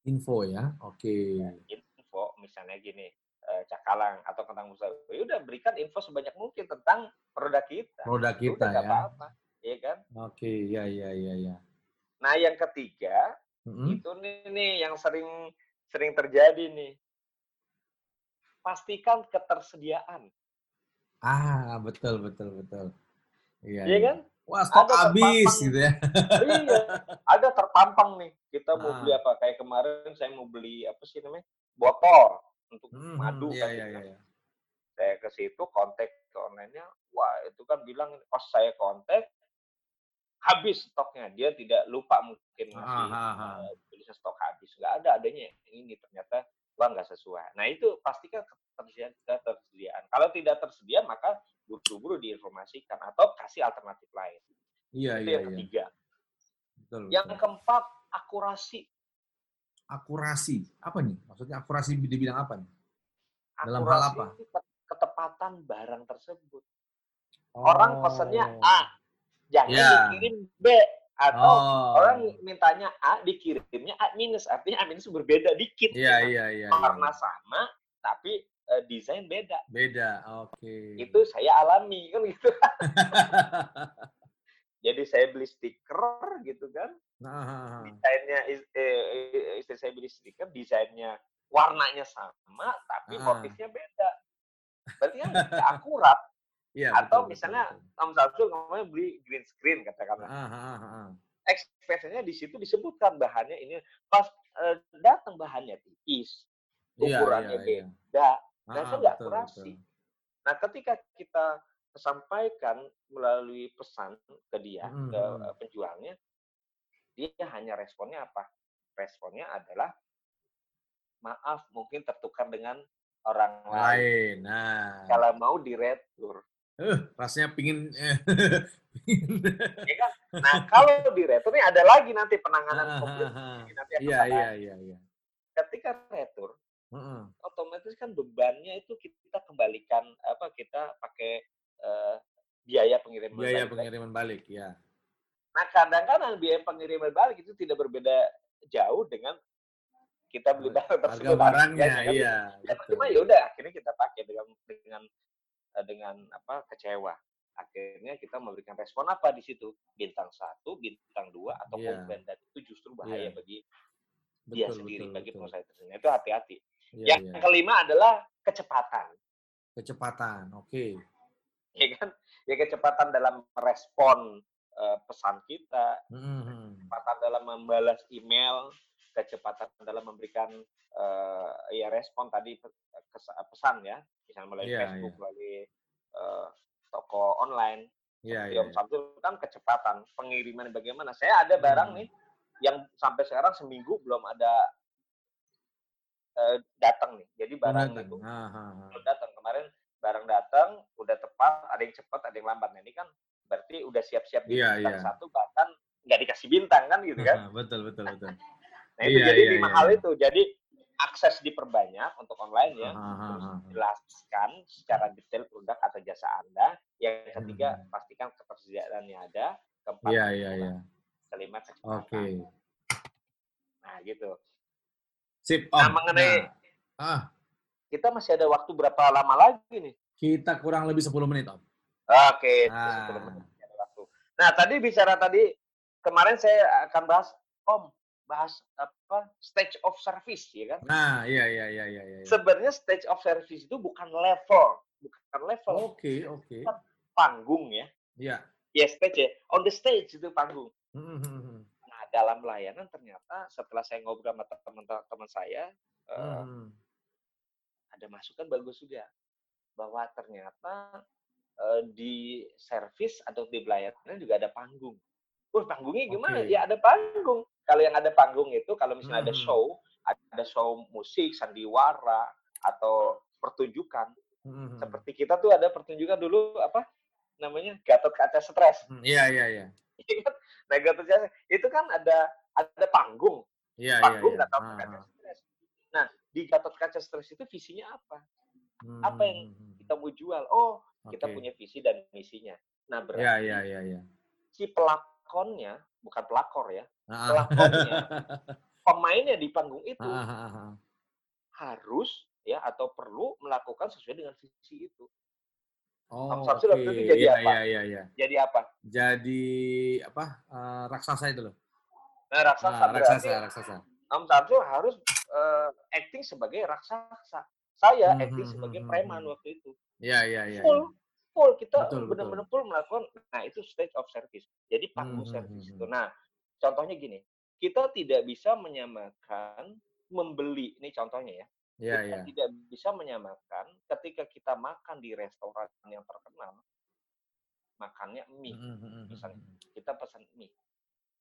Info ya. Oke. Okay. Ya, info misalnya gini eh, cakalang atau tentang usaha ya udah berikan info sebanyak mungkin tentang produk kita produk ya kita ya apa-apa ya kan oke okay, ya ya ya ya nah yang ketiga mm-hmm. itu nih, nih yang sering sering terjadi nih pastikan ketersediaan ah betul betul betul iya, iya kan Wah, stok habis gitu ya. iya, ada terpampang nih. Kita mau beli ah. apa? Kayak kemarin saya mau beli apa sih namanya? Botol untuk hmm, madu iya, kan. Iya, iya, iya. Saya ke situ kontak ke online-nya. Wah, itu kan bilang pas saya kontak habis stoknya. Dia tidak lupa mungkin masih uh, tulisnya stok habis. Nggak ada adanya yang ini ternyata wah nggak sesuai. Nah itu pastikan ketersediaan, ketersediaan. Kalau tidak tersedia maka buru-buru diinformasikan atau kasih alternatif lain. Iya, itu iya, yang iya. ketiga. Betul, yang betul. keempat, akurasi. Akurasi, apa nih? Maksudnya akurasi di bidang apa nih? Dalam hal apa? Ketepatan barang tersebut. Oh. Orang pesannya A, jangan yeah. dikirim B. Atau oh. orang mintanya A, dikirimnya A minus. Artinya A minus berbeda dikit. Iya, iya, iya. Warna iya. sama, tapi uh, desain beda. Beda, oke. Okay. Itu saya alami kan gitu. [laughs] Jadi saya beli stiker gitu kan. Nah. Desainnya eh, istri saya beli stiker, desainnya warnanya sama tapi nah. motifnya beda. Berarti kan akurat. Ya, Atau betul, misalnya Om Samsul ngomongnya beli green screen katakanlah. Ah, Ekspresinya di situ disebutkan bahannya ini pas uh, datang bahannya tipis, iya, ukurannya ya, ya, ya. beda, dan itu nggak akurasi. Nah, ketika kita sampaikan melalui pesan ke dia, mm -hmm. ke penjualnya, dia hanya responnya apa? Responnya adalah maaf, mungkin tertukar dengan orang lain. lain. Nah. Kalau mau diretur. Uh, rasanya pingin. [laughs] ya kan? Nah, kalau diretur ini ada lagi nanti penanganan. Nanti iya, iya, iya, iya. Ketika retur, uh-uh. otomatis kan bebannya itu kita kembalikan apa kita pakai uh, biaya pengiriman biaya balik. pengiriman balik ya nah kadang-kadang biaya pengiriman balik itu tidak berbeda jauh dengan kita beli barang tersebut harga barangnya ya, iya ya, cuma ya udah akhirnya kita pakai dengan dengan eh, dengan apa kecewa akhirnya kita memberikan respon apa di situ bintang satu bintang dua atau yeah. komplain dan itu justru bahaya yeah. bagi betul, dia sendiri betul, bagi pengusaha itu sendiri itu hati-hati Ya, yang ya. kelima adalah kecepatan. Kecepatan, oke. Okay. Ya kan, ya kecepatan dalam merespon uh, pesan kita, mm-hmm. kecepatan dalam membalas email, kecepatan dalam memberikan uh, ya respon tadi pesan ya, misalnya melalui yeah, Facebook, yeah. melalui uh, toko online. Iya, yeah, yeah. Satu kan kecepatan pengiriman bagaimana. Saya ada barang hmm. nih yang sampai sekarang seminggu belum ada uh, datang nih. Jadi barang datang. itu belum datang. Kemarin barang datang, udah tepat, ada yang cepat, ada yang lambat. Nah, ini kan berarti udah siap-siap di yeah, bintang yeah. satu, bahkan nggak dikasih bintang kan gitu kan? betul, betul, betul. nah itu yeah, jadi yeah, lima yeah. hal itu. Jadi akses diperbanyak untuk online ya, terus jelaskan secara detail produk atau jasa anda. Yang ketiga hmm. pastikan ketersediaannya ada. Keempat, yeah, yeah, yeah. kelima kecepatan. Oke. Okay. Nah gitu. Sip. Oh, nah, mengenai nah. ah. kita masih ada waktu berapa lama lagi nih? Kita kurang lebih 10 menit, Om. Oke, nah. 10 menit. Nah, tadi bicara tadi kemarin saya akan bahas Om, bahas apa? Stage of service, ya kan? Nah, iya iya iya iya iya. Sebenarnya stage of service itu bukan level, bukan level. Oke, okay, oke. Okay. Panggung ya. Iya. Ya, stage ya. On the stage itu panggung. Mm -hmm dalam layanan ternyata setelah saya ngobrol sama teman-teman saya hmm. uh, ada masukan bagus juga bahwa ternyata uh, di service atau di pelayanan juga ada panggung. Wah panggungnya gimana? Okay. Ya ada panggung. Kalau yang ada panggung itu kalau misalnya hmm. ada show, ada show musik, sandiwara atau pertunjukan. Hmm. Seperti kita tuh ada pertunjukan dulu apa namanya Gatot Kaca Stres. Iya iya iya. iya kan? Nah Gatot Kaca itu kan ada ada panggung. Iya, panggung iya, iya. Gatot Kaca Stres. Nah di Gatot Kaca Stres itu visinya apa? Hmm. Apa yang kita mau jual? Oh okay. kita punya visi dan misinya. Nah berarti iya, iya, iya, iya. si pelakonnya bukan pelakor ya, ah. pelakonnya [laughs] pemainnya di panggung itu ah, harus ya atau perlu melakukan sesuai dengan visi itu. Oh, oke. Okay. itu jadi iya, apa? Iya, iya, iya. Jadi apa? Jadi apa? Uh, raksasa itu loh. Nah, raksasa. Nah, raksasa, raksasa. Om Samsul harus uh, acting sebagai raksasa. Saya hmm, acting hmm, sebagai hmm, preman waktu itu. Iya, iya, iya. Full, full kita benar-benar full melakukan nah itu stage of service. Jadi panggung hmm, service itu. nah contohnya gini kita tidak bisa menyamakan membeli ini contohnya ya. Yeah, kita yeah. tidak bisa menyamakan ketika kita makan di restoran yang terkenal makannya mie misalnya. kita pesan mie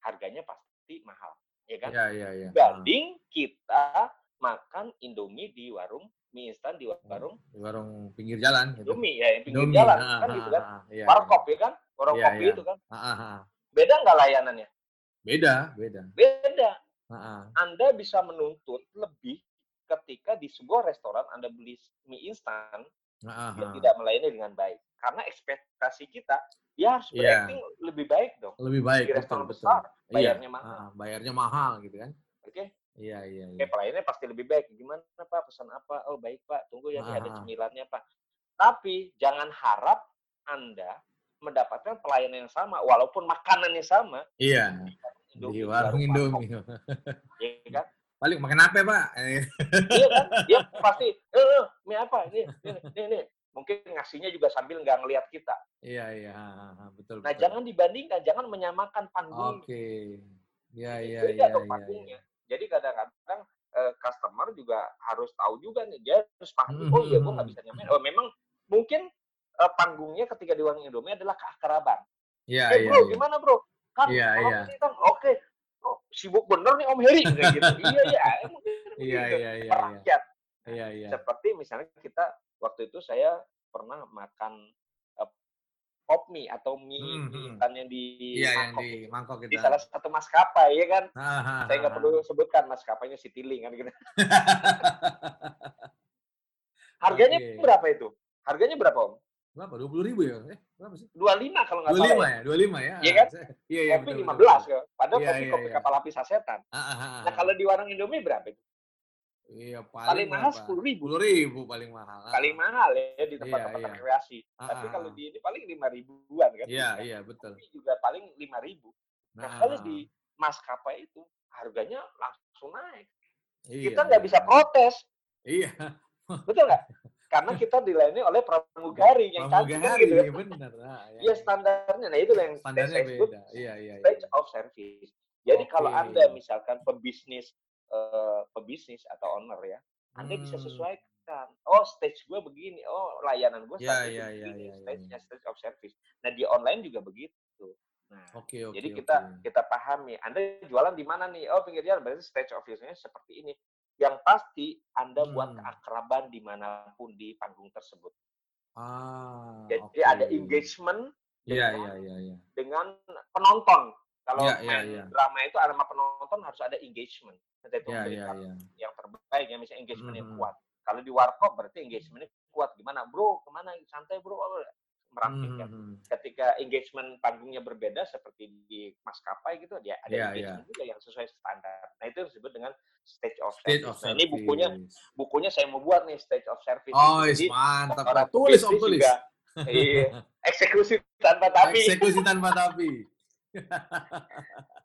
harganya pasti mahal ya kan? Yeah, yeah, yeah. banding kita makan indomie di warung mie instan di warung di warung pinggir jalan gitu. Indomie ya yang pinggir Indomie. jalan ah, kan gitu kan ah, iya, warkop iya. ya kan warung iya, kopi iya. itu kan ah, ah, ah. beda nggak layanannya beda beda beda ah, ah. anda bisa menuntut lebih ketika di sebuah restoran anda beli mie instan ah, dia tidak melayani dengan baik karena ekspektasi kita dia harus yeah. lebih baik dong lebih baik di restoran betul, besar betul. bayarnya iya. mahal ah, bayarnya mahal gitu kan oke okay? Iya, iya, iya. Pelayannya pasti lebih baik. Gimana Pak, pesan apa? Oh baik Pak, tunggu ya, ada cemilannya Pak. Tapi jangan harap Anda mendapatkan pelayanan yang sama, walaupun makanannya sama. Iya, di warung Indomie. Iya kan? [laughs] Paling makan apa Pak? iya kan? [laughs] Dia pasti, eh, eh mie apa? Ini, ini, ini, ini. Mungkin ngasihnya juga sambil nggak ngelihat kita. Iya, iya, betul. Nah, betul. jangan dibandingkan, jangan menyamakan panggung. Oke. Okay. Iya, iya, iya. iya, iya. Jadi kadang-kadang uh, customer juga harus tahu juga nih dia harus paham. Oh iya, gue nggak bisa nyamain. Oh memang mungkin uh, panggungnya ketika di warung Indomie adalah keakraban. Iya, hey, iya. Bro, iya. gimana bro? Kan iya, iya. kan oke. Okay. Oh, sibuk bener nih Om Heri kayak gitu. iya, iya. [laughs] Iya, gitu. iya, iya, Rakyat. Iya, iya. Seperti misalnya kita waktu itu saya pernah makan pop mie atau mie hmm, hmm. instan yang di iya, mangkok, yang di mangkok gitu. di salah satu maskapai ya kan? Aha, saya nggak perlu sebutkan maskapainya Citylink kan gitu. [laughs] Harganya okay. berapa itu? Harganya berapa om? Berapa? dua puluh ribu ya? Eh berapa sih? dua lima kalau nggak salah dua lima ya. dua lima ya? Iya kan? Iya iya kopi lima belas ya. Padahal iya, kopi iya, kopi iya. kapal api sasetan. Nah kalau di warung Indomie berapa itu Iya, paling, paling mahal sepuluh ribu. Sepuluh ribu paling mahal. Paling mahal ya di tempat-tempat iya, iya. rekreasi. Ah, Tapi kalau di ini paling lima ribuan kan. Iya, iya betul. Tapi juga paling lima ribu. Nah, nah kalau di maskapai itu harganya langsung naik. Iya, kita nggak bisa protes. Iya. Betul nggak? Karena [laughs] kita dilayani oleh pramugari yang cantik gitu. Iya, benar. Nah, ya, ya, standarnya. Nah, itu yang standarnya beda. Iya, iya, stage iya. of service. Jadi okay. kalau Anda misalkan pebisnis uh, pebisnis atau owner ya, Anda hmm. bisa sesuaikan. Oh, stage gue begini. Oh, layanan gue yeah, yeah, yeah, begini. Yeah, yeah, stage-nya stage of service. Nah, di online juga begitu. Nah, okay, okay, jadi kita okay. kita pahami. Anda jualan di mana nih? Oh, pinggir jalan. Berarti stage of service-nya seperti ini. Yang pasti Anda hmm. buat keakraban di mana pun di panggung tersebut. Ah, jadi okay. ada engagement yeah, dengan, yeah, yeah, yeah. dengan penonton. Kalau yeah, main yeah, yeah. drama itu ada penonton harus ada engagement. Itu yeah, yeah, yeah. yang terbaik ya, misalnya engagement mm yang kuat. Kalau di warkop berarti engagementnya kuat. Gimana bro? Ke mana? Santai bro. Merapikan. Mm Ketika engagement panggungnya berbeda seperti di maskapai gitu, dia ada yeah, engagement yeah. juga yang sesuai standar. Nah itu disebut dengan stage of stage service. Of nah, ini bukunya bukunya saya mau buat nih stage of service. Oh, Jadi, mantap. Tulis om tulis. Juga, iya, [laughs] eksekusi tanpa tapi. Eksekusi tanpa tapi. [laughs]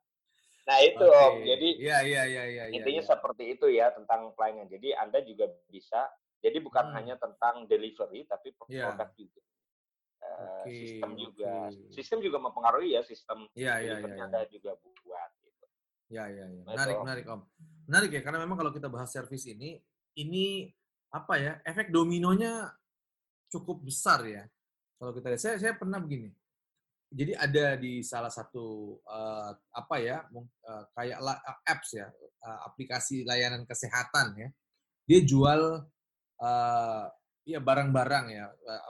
nah itu okay. om jadi ya, ya, ya, ya, intinya ya. seperti itu ya tentang pelayanan jadi anda juga bisa jadi bukan hmm. hanya tentang delivery tapi iya. produk yeah. juga uh, okay, sistem okay. juga sistem juga mempengaruhi ya sistem ya, ya, ya, ya. anda juga buat gitu ya ya, ya. menarik nah, menarik om menarik ya karena memang kalau kita bahas servis ini ini apa ya efek dominonya cukup besar ya kalau kita lihat saya saya pernah begini jadi ada di salah satu uh, apa ya uh, kayak la, uh, apps ya uh, aplikasi layanan kesehatan ya. Dia jual uh, ya barang-barang ya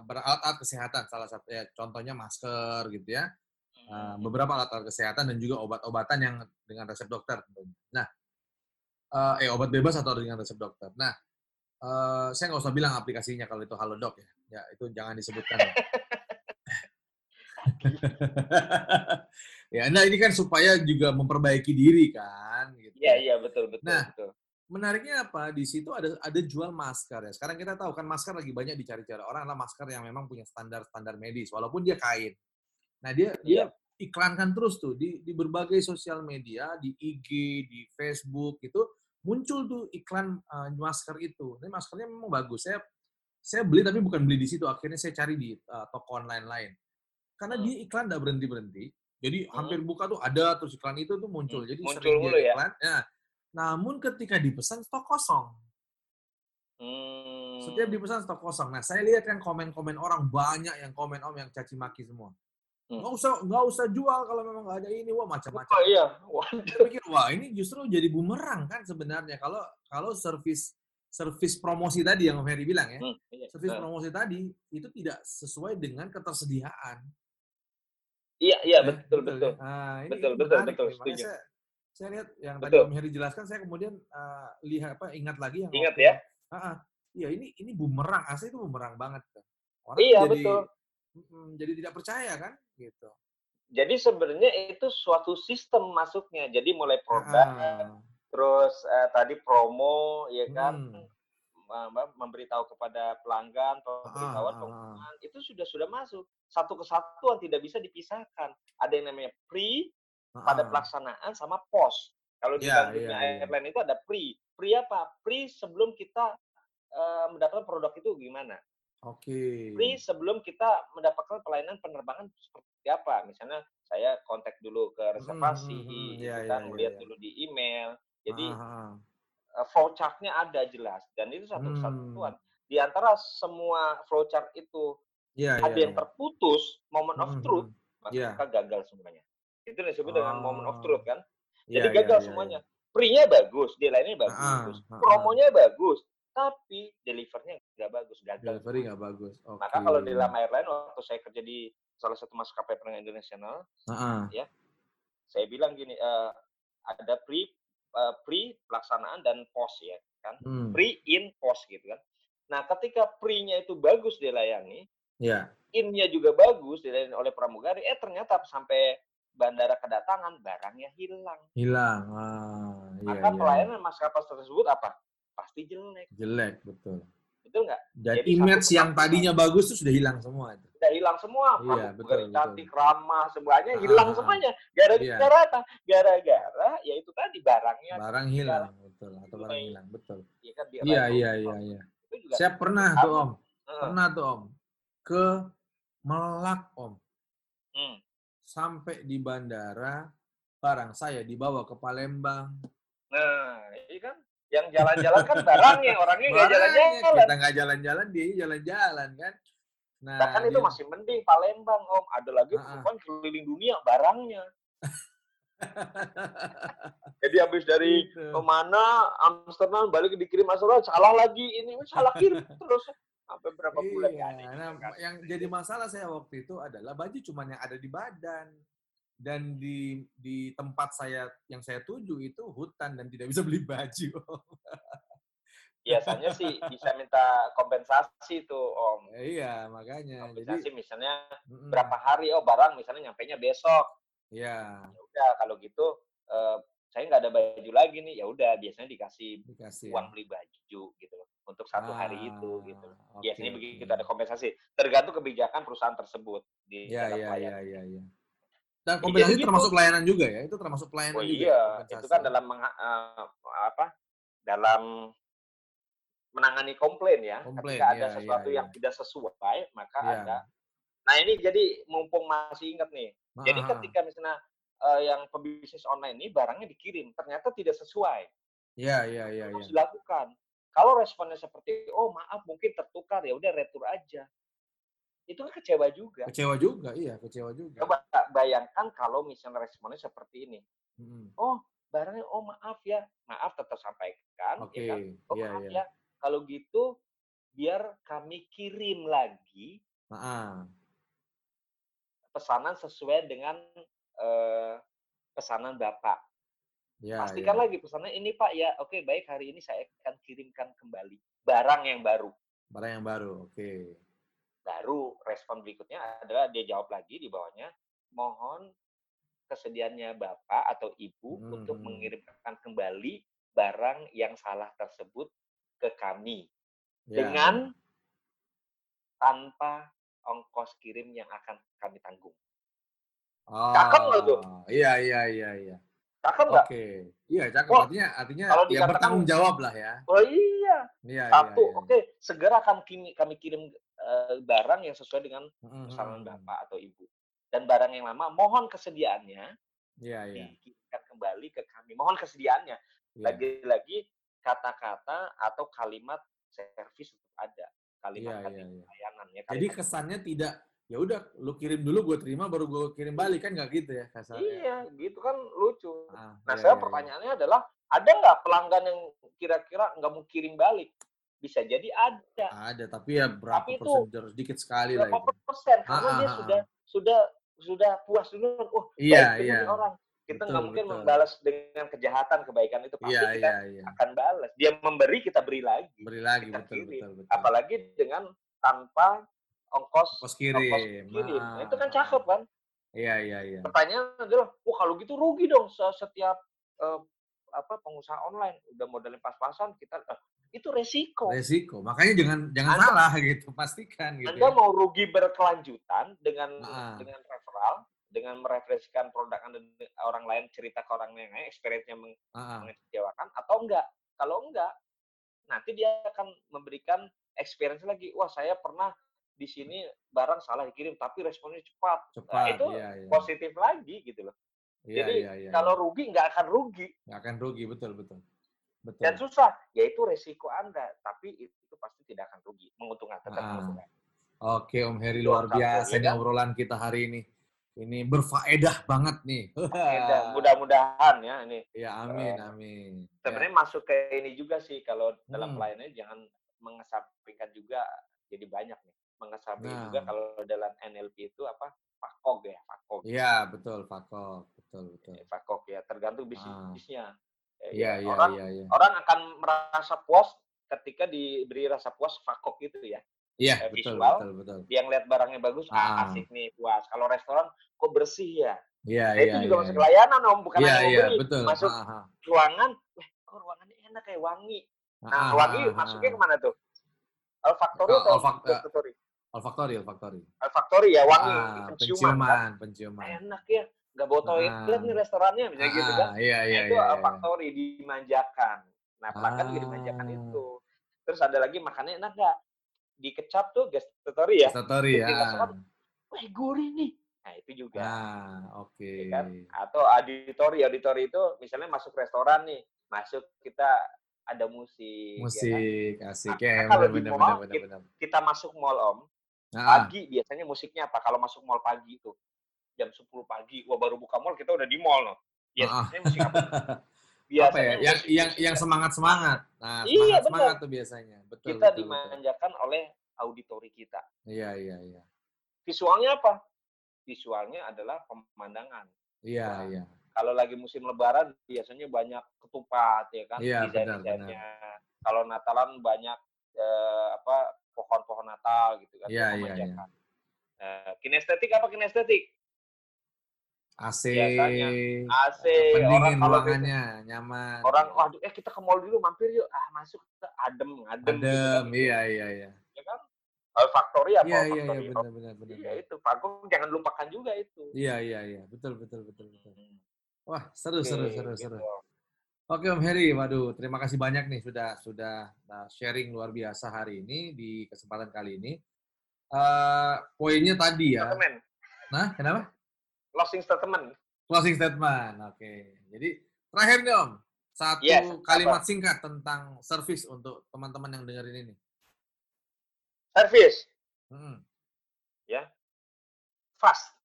alat-alat kesehatan salah satu ya contohnya masker gitu ya. Uh, beberapa alat-alat kesehatan dan juga obat-obatan yang dengan resep dokter nah uh, eh obat bebas atau dengan resep dokter. Nah uh, saya nggak usah bilang aplikasinya kalau itu Halodoc ya. Ya itu jangan disebutkan ya. Ya, nah ini kan supaya juga memperbaiki diri kan. Gitu. Iya iya betul betul. Nah, betul. menariknya apa di situ ada ada jual masker ya. Sekarang kita tahu kan masker lagi banyak dicari-cari orang adalah masker yang memang punya standar standar medis walaupun dia kain. Nah dia dia iya. iklankan terus tuh di di berbagai sosial media di IG di Facebook itu muncul tuh iklan uh, masker itu. Ini maskernya memang bagus. Saya saya beli tapi bukan beli di situ, akhirnya saya cari di uh, toko online lain. Karena Hmm. dia iklan nggak berhenti-berhenti, jadi Hmm. hampir buka tuh ada terus iklan itu tuh muncul. Hmm, Jadi muncul sering mulu dia ya? iklan. Nah, namun ketika dipesan stok kosong. Hmm. Setiap dipesan stok kosong. Nah, saya lihat kan komen-komen orang banyak yang komen om yang caci maki semua. Hmm. Nggak usah nggak usah jual kalau memang nggak ada ini, wah macam-macam. Oh iya, waduh. Saya pikir wah ini justru jadi bumerang kan sebenarnya kalau kalau servis servis promosi tadi yang Om Heri bilang ya. Hmm, iya. Servis promosi tadi itu tidak sesuai dengan ketersediaan. Iya, iya Ya, betul betul. ya. Nah, ini Betul, ini betul, betul, nih. Makanya setuju. saya, saya lihat yang tadi Betul. Om Heri jelaskan, saya kemudian eh, lihat apa ingat lagi yang Ingat waktu- ya? Ah. iya ini ini bumerang, asli itu bumerang banget. kan. Orang Iya, jadi betul. mm, jadi tidak percaya kan, gitu. Jadi sebenarnya itu suatu sistem masuknya. Jadi mulai produk, Ah, terus eh, tadi promo, ya kan, Hmm. Mem- memberitahu kepada pelanggan, pemberitahuan, ah, ah. pengumuman, itu sudah sudah masuk satu kesatuan tidak bisa dipisahkan. Ada yang namanya pre ah, pada ah. pelaksanaan sama post. Kalau di dalam dunia iya. airline itu ada pre. Pre apa? Pre sebelum kita eh, mendapatkan produk itu gimana? Oke. Pre sebelum kita mendapatkan pelayanan penerbangan seperti apa? Misalnya saya kontak dulu ke reservasi, hmm, hmm. gitu Iya, kan, iya, iya, lihat iya. dulu di email. Jadi Ah, ah, ah. Flowchart-nya ada jelas dan itu satu Hmm. kesatuan. Di antara semua flowchart itu Iya, ada iya, yang iya. terputus, moment of Hmm, truth, hmm. maka kita gagal semuanya. Itu disebut dengan moment of Ah. truth kan. Iya, Jadi iya, gagal iya, semuanya. iya. Pre-nya bagus, deadline-nya Ah, bagus, ah, ah. promonya bagus, tapi deliver-nya nggak bagus, gagal. Delivery nggak bagus. Oke. Maka kalau di dalam airline waktu saya kerja di salah satu maskapai penerbangan internasional, Ah, ah. saya bilang gini, eh, ada pre eh, pre pelaksanaan dan post ya kan. Hmm. Pre in post gitu kan. Nah, ketika pre-nya itu bagus dilayani, Iya. in-nya juga bagus dilayani oleh pramugari, eh ternyata sampai bandara kedatangan barangnya hilang. Hilang. Ah, iya, Maka iya. pelayanan maskapai tersebut apa? Pasti jelek. Jelek, betul. Betul nggak? Dan Jadi image yang tadinya bagus itu sudah hilang semua itu. Udah hilang semua. Iya, betul, betul. cantik, ramah, semuanya Ah, hilang ah, ah. semuanya. Iya. Gara-gara apa? Gara-gara ya itu tadi barangnya Barang hilang, betul. Atau barang Iya. hilang, betul. ya kan Iya, iya, itu. iya, iya. Juga Saya pernah tuh. Om. Heeh. Pernah tuh, Om. Ke Melak, Om. Hmm. Sampai di bandara, barang saya dibawa ke Palembang. Nah, ini kan yang jalan-jalan kan barangnya, orangnya nggak jalan-jalan. kita nggak jalan-jalan, dia jalan-jalan kan. Nah, Bahkan itu dia- masih mending Palembang, Om. Ada lagi penumpang keliling dunia barangnya. [laughs] Jadi habis dari Gitu. mana Amsterdam balik dikirim Amsterdam salah lagi ini salah kirim [laughs] terus sampai berapa bulan Iya, ada nah, kan. yang jadi masalah saya waktu itu adalah baju cuma yang ada di badan dan di di tempat saya yang saya tuju itu hutan dan tidak bisa beli baju. [laughs] Biasanya sih bisa minta kompensasi tuh Om. iya, makanya. Kompensasi Jadi misalnya mm-mm. berapa hari oh barang misalnya nyampe nya besok. Iya, Ya udah kalau gitu eh, saya nggak ada baju lagi nih ya udah biasanya dikasih dikasih. uang beli baju gitu loh untuk satu hari itu Ah, gitu oke, Biasanya begitu ada kompensasi tergantung kebijakan perusahaan tersebut di Iya, dalam iya, pelayanan. iya, iya, iya. Dan Ya, kompensasi jadi gitu. termasuk pelayanan juga ya? Itu termasuk pelayanan Oh juga. iya, kompensasi. itu kan dalam eh, apa? Dalam menangani komplain ya. Komplain, Ketika ada iya, sesuatu iya, yang tidak sesuai, maka Iya. ada. Nah ini jadi mumpung masih ingat nih. Jadi Ah, ah. ketika misalnya eh, yang pebisnis online ini barangnya dikirim, ternyata tidak sesuai, Iya, iya, iya, harus iya. dilakukan. Kalau responnya seperti, oh maaf mungkin tertukar ya udah retur aja. Itu kan kecewa juga. Kecewa juga, iya, kecewa juga. Coba bayangkan kalau misalnya responnya seperti ini. Mm-mm. oh barangnya oh maaf ya maaf tetap sampaikan Oke, ya kan oh iya, maaf iya. ya kalau gitu biar kami kirim lagi ah. pesanan sesuai dengan eh, pesanan bapak Ya, pastikan ya. lagi pesanan ini pak ya oke baik hari ini saya akan kirimkan kembali barang yang baru Barang yang baru, oke. Baru respon berikutnya adalah dia jawab lagi di bawahnya mohon kesediaannya bapak atau ibu Hmm, untuk mengirimkan kembali barang yang salah tersebut ke kami Ya, dengan tanpa ongkos kirim yang akan kami tanggung. Oh, Cakep nggak tuh? Iya, iya, iya, iya. Cakep nggak? Oke. Iya, cakep. Oh, artinya artinya kalau ya bertanggung jawab lah ya. Oh iya, Iya, satu. iya, iya. Oke, segera kami kami, kami kirim eh, barang yang sesuai dengan Mm, pesanan mm, mm. bapak atau ibu. Dan barang yang lama, mohon kesediaannya Iya, iya. dikirimkan kembali ke kami. Mohon kesediaannya. iya. Lagi-lagi kata-kata atau kalimat servis tetap ada. Iya, Kalimat iya, kalimat iya. layanan ya. Jadi kalimat- kesannya tidak ya udah lu kirim dulu gue terima baru gue kirim balik kan nggak gitu ya kasarnya. Iya, gitu kan lucu. Ah, Nah, iya, saya iya, iya. pertanyaannya adalah, ada nggak pelanggan yang kira-kira nggak mau kirim balik? Bisa jadi ada. Ada, tapi ya berapa Tapi itu persen harus dikit sekali lah Berapa itu. persen? Karena Ah, dia ah, ah, sudah sudah sudah puas dulu. Oh, Iya, baik iya. orang. Kita nggak mungkin betul. membalas dengan kejahatan kebaikan itu. Pasti Iya, kita iya, iya. akan balas. Dia memberi, kita beri lagi. Beri lagi kita betul, kirim. betul, betul. Apalagi dengan tanpa ongkos Ongkos kirim. kirim. Ah, Nah, itu kan ah, cakep kan? Iya, iya, iya. Pertanyaan adalah, wah kalau gitu rugi dong se- setiap eh, apa pengusaha online udah modalnya pas-pasan kita eh, itu resiko. Resiko. Makanya jangan jangan Anda- salah gitu, pastikan gitu. Anda ya. mau rugi berkelanjutan dengan Ah. dengan referral, dengan mereferensikan produk Anda orang lain, cerita ke orang lain, experience-nya meng- Ah, ah. mengecewakan atau enggak? Kalau enggak, nanti dia akan memberikan experience lagi. Wah, saya pernah di sini barang salah dikirim tapi responnya cepat. Nah, Cepat, itu iya, iya. positif lagi gitu loh. Iya, Jadi iya, iya. kalau rugi nggak akan rugi nggak akan rugi, betul, betul. Betul. dan susah, yaitu resiko Anda, tapi itu pasti tidak akan rugi, menguntungkan tetap Ah. menguntungkan. Oke Om Heri luar biasa ya nih kan? obrolan kita hari ini. Ini berfaedah banget nih. [laughs] Mudah-mudahan ya ini Ya amin amin. Ya, sebenarnya masuk ke ini juga sih kalau dalam Hmm. pelayanannya jangan mengesampingkan juga jadi banyak nih. Mengesampingkan Nah. juga kalau dalam NLP itu apa? Fakog ya, fakog. Iya betul Fakok betul betul. Eh, Fakog ya, tergantung Ah. bisnisnya. Ya, iya orang iya iya. orang akan merasa puas ketika diberi rasa puas fakog itu ya. Iya eh, betul visual. betul betul. Dia ngeliat barangnya bagus, ah, asik nih, puas. Kalau restoran kok bersih ya. Iya Nah, iya. itu juga iya, masuk iya. layanan om, bukan Iya hanya iya betul. Masuk Ah, ah. ruangan, eh kok ruangannya enak kayak wangi. Ah, Nah, ah, wangi masuknya ke mana tuh? Olfactory Oh, atau gustatory? Olfaktori olfaktori. Olfactory ya, wangi, Ah, penciuman. kan? penciuman penciuman. Enak ya, nggak bawa toilet Ah. nih restorannya, misalnya gitu kan. Ah, Iya Nah, iya itu iya. iya. olfactory, dimanjakan. Nah, pelanggan juga dimanjakan Ah. itu. Terus ada lagi makannya enak nggak? Dikecap tuh gustatory ya. Gustatory ya. Wah, gurih nih. Nah, itu juga. Ah oke. ya kan? Atau auditori, auditori itu misalnya masuk restoran nih, masuk kita ada musik. ya kan? Musik asik Nah, ya kalau benar di mall, benar benar. benar. Kita masuk mall om, Ah, pagi biasanya musiknya apa? Kalau masuk mall pagi itu jam 10 pagi, wah baru buka mall kita udah di mall loh. [laughs] Biasanya musik apa? apa Biasanya ya? Yang musik- yang yang semangat semangat. Nah Iya, semangat betul. semangat tuh biasanya. Betul. kita betul, betul. dimanjakan oleh auditori kita. Iya iya iya. Visualnya apa? Visualnya adalah pemandangan. Iya Wah, iya. Kalau lagi musim lebaran biasanya banyak ketupat ya kan Iya, desain-desainnya. Kalau Natalan banyak eh, apa pohon-pohon Natal gitu kan. Iya, iya, memanjakan. Eh, kinestetik apa kinestetik? AC. Biasanya AC, Pendingin orang kalau gitu, ruangannya, nyaman. orang waduh eh kita ke mall dulu mampir yuk ah masuk adem adem gitu Adem, kan. iya iya iya. ya kan olfaktori apa Iya iya iya benar benar benar. iya itu Fagung jangan lupakan juga itu Iya iya iya, betul betul betul betul. Hmm, Wah, seru seru oke, seru gitu. seru. Oke Om Heri, waduh terima kasih banyak nih sudah sudah uh, sharing luar biasa hari ini di kesempatan kali ini. Eh poinnya tadi ya. Nah, kenapa? Closing statement Closing statement. Oke. Jadi terakhir nih Om, satu Yes, kalimat singkat tentang service untuk teman-teman yang dengerin ini. service Mm-mm. fast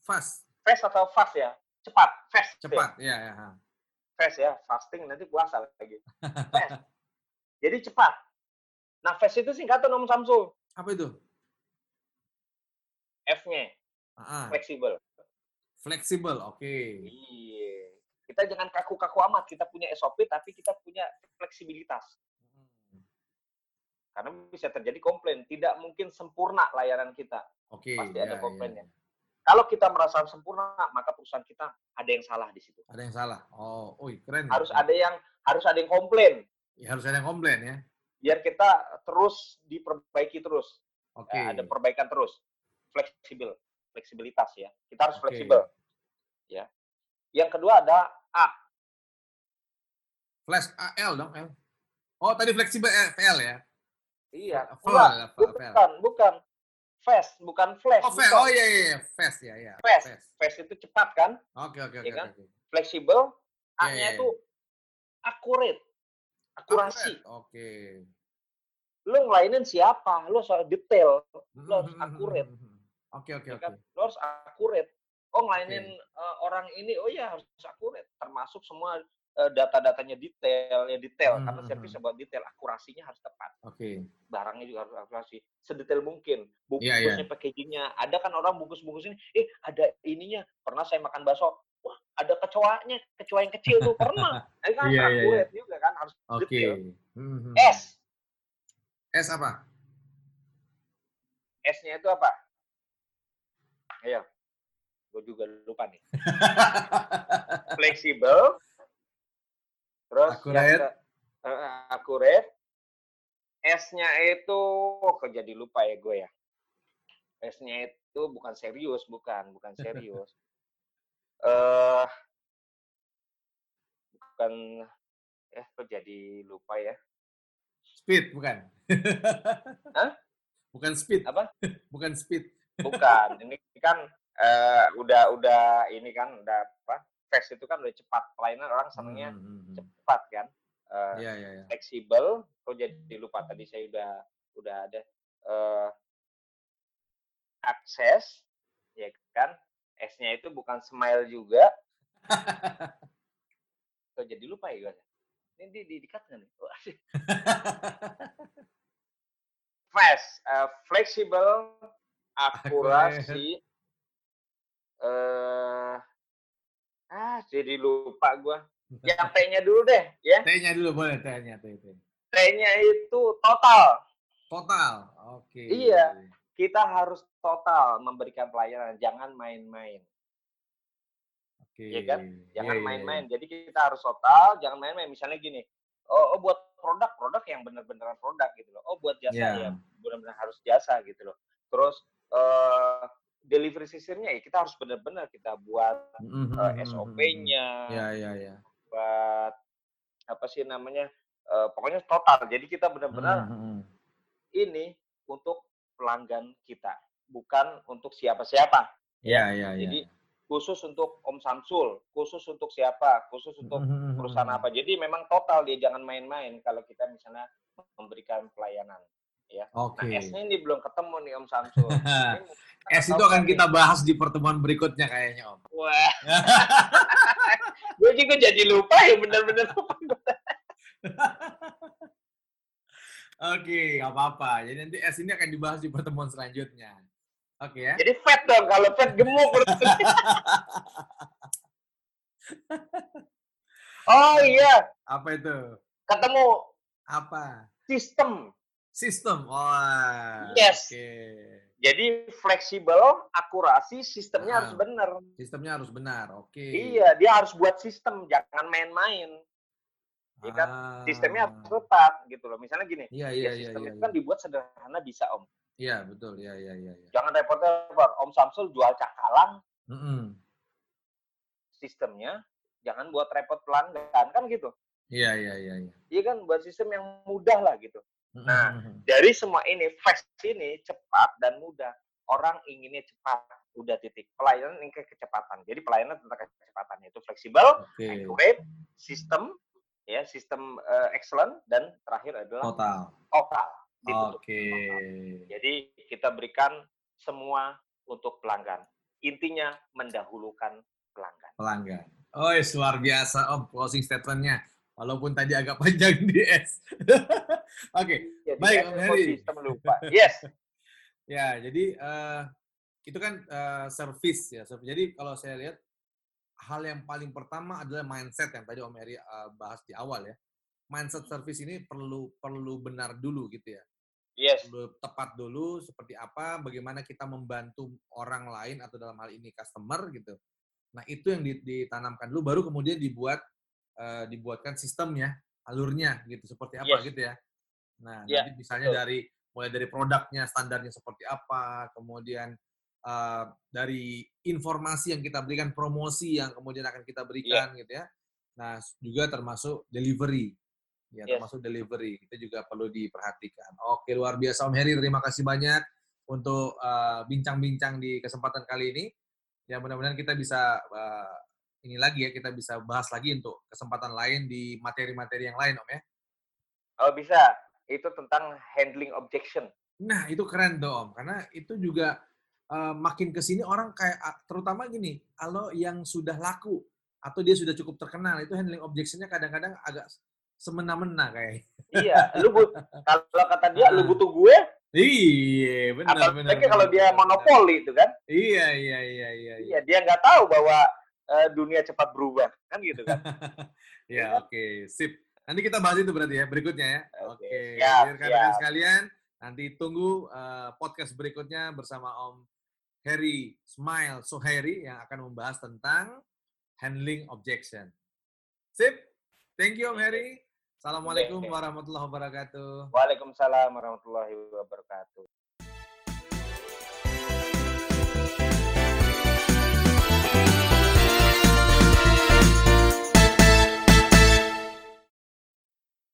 Fast, fast atau fast ya cepat fast ya. cepat, ya ya. fast ya fasting nanti puasa lagi [laughs] fast jadi cepat nah fast itu singkatan Om Samsul Apa itu? F-nya Ah, fleksibel fleksibel, oke. iya kita jangan kaku-kaku amat kita punya SOP tapi kita punya fleksibilitas Hmm, karena bisa terjadi komplain tidak mungkin sempurna layanan kita Oke. Pasti ya, ada ya, komplainnya. ya. kalau kita merasa sempurna maka perusahaan kita ada yang salah di situ Ada yang salah. Oh, oh keren. harus ya. ada yang harus ada yang komplain Ya, harus ada yang komplain ya. biar kita terus diperbaiki terus Oke. Eh, ada perbaikan terus fleksibel fleksibilitas ya kita harus Oke. fleksibel ya Yang kedua ada A. Flash AL dong, L. Oh, tadi fleksibel FL ya? Iya. Bukan, bukan. Fast, bukan flash. Oh, fast. bukan. Oh iya iya, iya. fast ya, ya. Fast. Fast itu cepat kan? Oke, oke, oke. Iya kan? oke. Fleksibel, Iya, A-nya iya, itu accurate. Akurasi. Oke. Lu ngelainin siapa? Lu soal detail. Lu harus Hmm, hmm, hmm, hmm, hmm. Oke, oke, oke. kan? Lu harus accurate. Oh ngelainin eh, orang ini, oh ya harus accurate. Termasuk semua eh, data-datanya detail, ya detail. Hmm, Karena hmm, servis hmm. sebuah detail, akurasinya harus tepat. Oke. barangnya juga harus akurasi sedetail mungkin Iya, bungkusnya iya. packagingnya ada kan orang bungkus-bungkus ini eh ada ininya pernah saya makan bakso wah ada kecoanya kecoa yang kecil tuh pernah itu kan Iya, harus iya, akurat juga kan harus Oke. detail Hmm, hmm, S S apa? S-nya itu apa ayo gue juga lupa nih [laughs] fleksibel terus ke- eh, accurate S-nya itu kok jadi lupa ya gue ya S-nya itu bukan serius bukan bukan serius [laughs] eh bukan eh kok jadi lupa ya Speed bukan? [laughs] Hah? Bukan speed. Apa? Bukan speed. Bukan ini kan eh, udah udah ini kan udah apa fast itu kan udah cepat. Pelayanan orang senangnya Hmm, hmm, hmm. cepat kan Eh, Iya, iya, iya. fleksibel. Kok jadi lupa tadi saya udah udah ada eh akses ya kan? S-nya itu bukan smile juga. [laughs] Kok jadi lupa ya gue ini di, di, nggak nih? Wah, [laughs] fast eh, fleksibel akurasi eh ah jadi lupa gua yang T-nya dulu deh ya T-nya dulu boleh T-nya T. T-nya itu total Total. Oke. Iya. kita harus total memberikan pelayanan jangan main-main Oke. Iya kan? jangan Iya, iya, main-main jadi kita harus total jangan main-main misalnya gini oh, oh buat produk produk yang bener-beneran produk gitu loh oh buat jasa Iya. ya benar-benar harus jasa gitu loh terus eh delivery systemnya ya kita harus benar-benar kita buat iya. Mhm, eh, mhm, mhm, SOP-nya. Iya, iya, iya. buat apa sih namanya eh, pokoknya total jadi kita benar-benar Mhm, mhm. ini untuk pelanggan kita bukan untuk siapa-siapa Iya, iya, iya. Jadi khusus untuk Om Samsul, khusus untuk siapa, khusus untuk perusahaan apa. Jadi memang total dia jangan main-main kalau kita misalnya memberikan pelayanan. Ya. Oke. Nah S-nya ini belum ketemu nih Om Samsul. [laughs] S itu akan kita bahas di pertemuan berikutnya kayaknya, Om. Wah, [laughs] gue juga jadi lupa ya bener-bener lupa. [laughs] Oke, nggak apa-apa. Jadi nanti S ini akan dibahas di pertemuan selanjutnya. Oke ya. Jadi fat dong kalau fat gemuk. oh iya, Apa itu? ketemu Apa? sistem. Sistem. Wah. Yes. Oke. Jadi fleksibel, akurasi, sistemnya Ah. harus benar. Sistemnya harus benar. Oke. Iya, dia harus buat sistem, jangan main-main. Iya kan? Ah. Sistemnya harus tepat gitu loh. Misalnya gini, Iya, ya iya, iya, sistem iya. itu kan dibuat sederhana bisa Om. Iya, betul. Iya, iya, iya. iya. Jangan repot-repot. Om Samsul jual cakalang, Mm-mm. sistemnya jangan buat repot pelanggan kan gitu. Iya, iya, iya, iya. Iya kan buat sistem yang mudah lah gitu. Nah, mm-mm. Dari semua ini, fast ini cepat dan mudah. Orang inginnya cepat, udah titik. Pelayanan ini ke kecepatan. Jadi pelayanan tentang kecepatan itu fleksibel, accurate, sistem, ya sistem eh, excellent dan terakhir adalah Total. total. Oke. Jadi kita berikan semua untuk pelanggan. Intinya mendahulukan pelanggan. Pelanggan. Oh, luar biasa Om closing statementnya. Walaupun tadi agak [laughs] panjang di S. [laughs] Oke. Jadi Baik, saya Om Heri. sistem lupa. [laughs] Yes. Ya, jadi eh, itu kan eh, service ya. Jadi kalau saya lihat hal yang paling pertama adalah mindset yang tadi Om Eri eh, bahas di awal ya. Mindset service ini perlu perlu benar dulu gitu ya. Yes. Perlu tepat dulu seperti apa, bagaimana kita membantu orang lain atau dalam hal ini customer gitu. Nah, itu yang di- ditanamkan dulu baru kemudian dibuat eh, dibuatkan sistemnya, alurnya gitu seperti apa Yes. gitu ya. Nah, Ya, nanti misalnya betul. dari mulai dari produknya standarnya seperti apa, kemudian uh, dari informasi yang kita berikan, promosi yang kemudian akan kita berikan yeah. gitu ya. Nah, juga termasuk delivery. Ya, yes. termasuk delivery. Itu juga perlu diperhatikan. Oke, luar biasa Om Heri. Terima kasih banyak untuk bincang-bincang uh, di kesempatan kali ini. Ya, mudah-mudahan kita bisa uh, ini lagi ya, kita bisa bahas lagi untuk kesempatan lain di materi-materi yang lain, Om ya. Oh, bisa. Itu tentang handling objection. Nah, itu keren Om. Karena itu juga uh, makin ke sini orang kayak terutama gini, kalau yang sudah laku atau dia sudah cukup terkenal itu handling objectionnya kadang-kadang agak semena-mena kayak. Iya, lu but, kalau kata dia lu butuh gue. Iya, benar benar. kalau dia monopoli itu kan. Iya, iya, iya, iya. Iya, dia nggak tahu bahwa uh, dunia cepat berubah kan gitu kan. [laughs] ya, oke, okay. sip. Nanti kita bahas itu berarti ya berikutnya ya. Oke. Okay. Okay. Rekan-rekan sekalian, nanti tunggu uh, podcast berikutnya bersama Om Harry Smile Soheri yang akan membahas tentang handling objection. Sip. Thank you Om Heri. Assalamualaikum warahmatullahi wabarakatuh. Waalaikumsalam warahmatullahi wabarakatuh.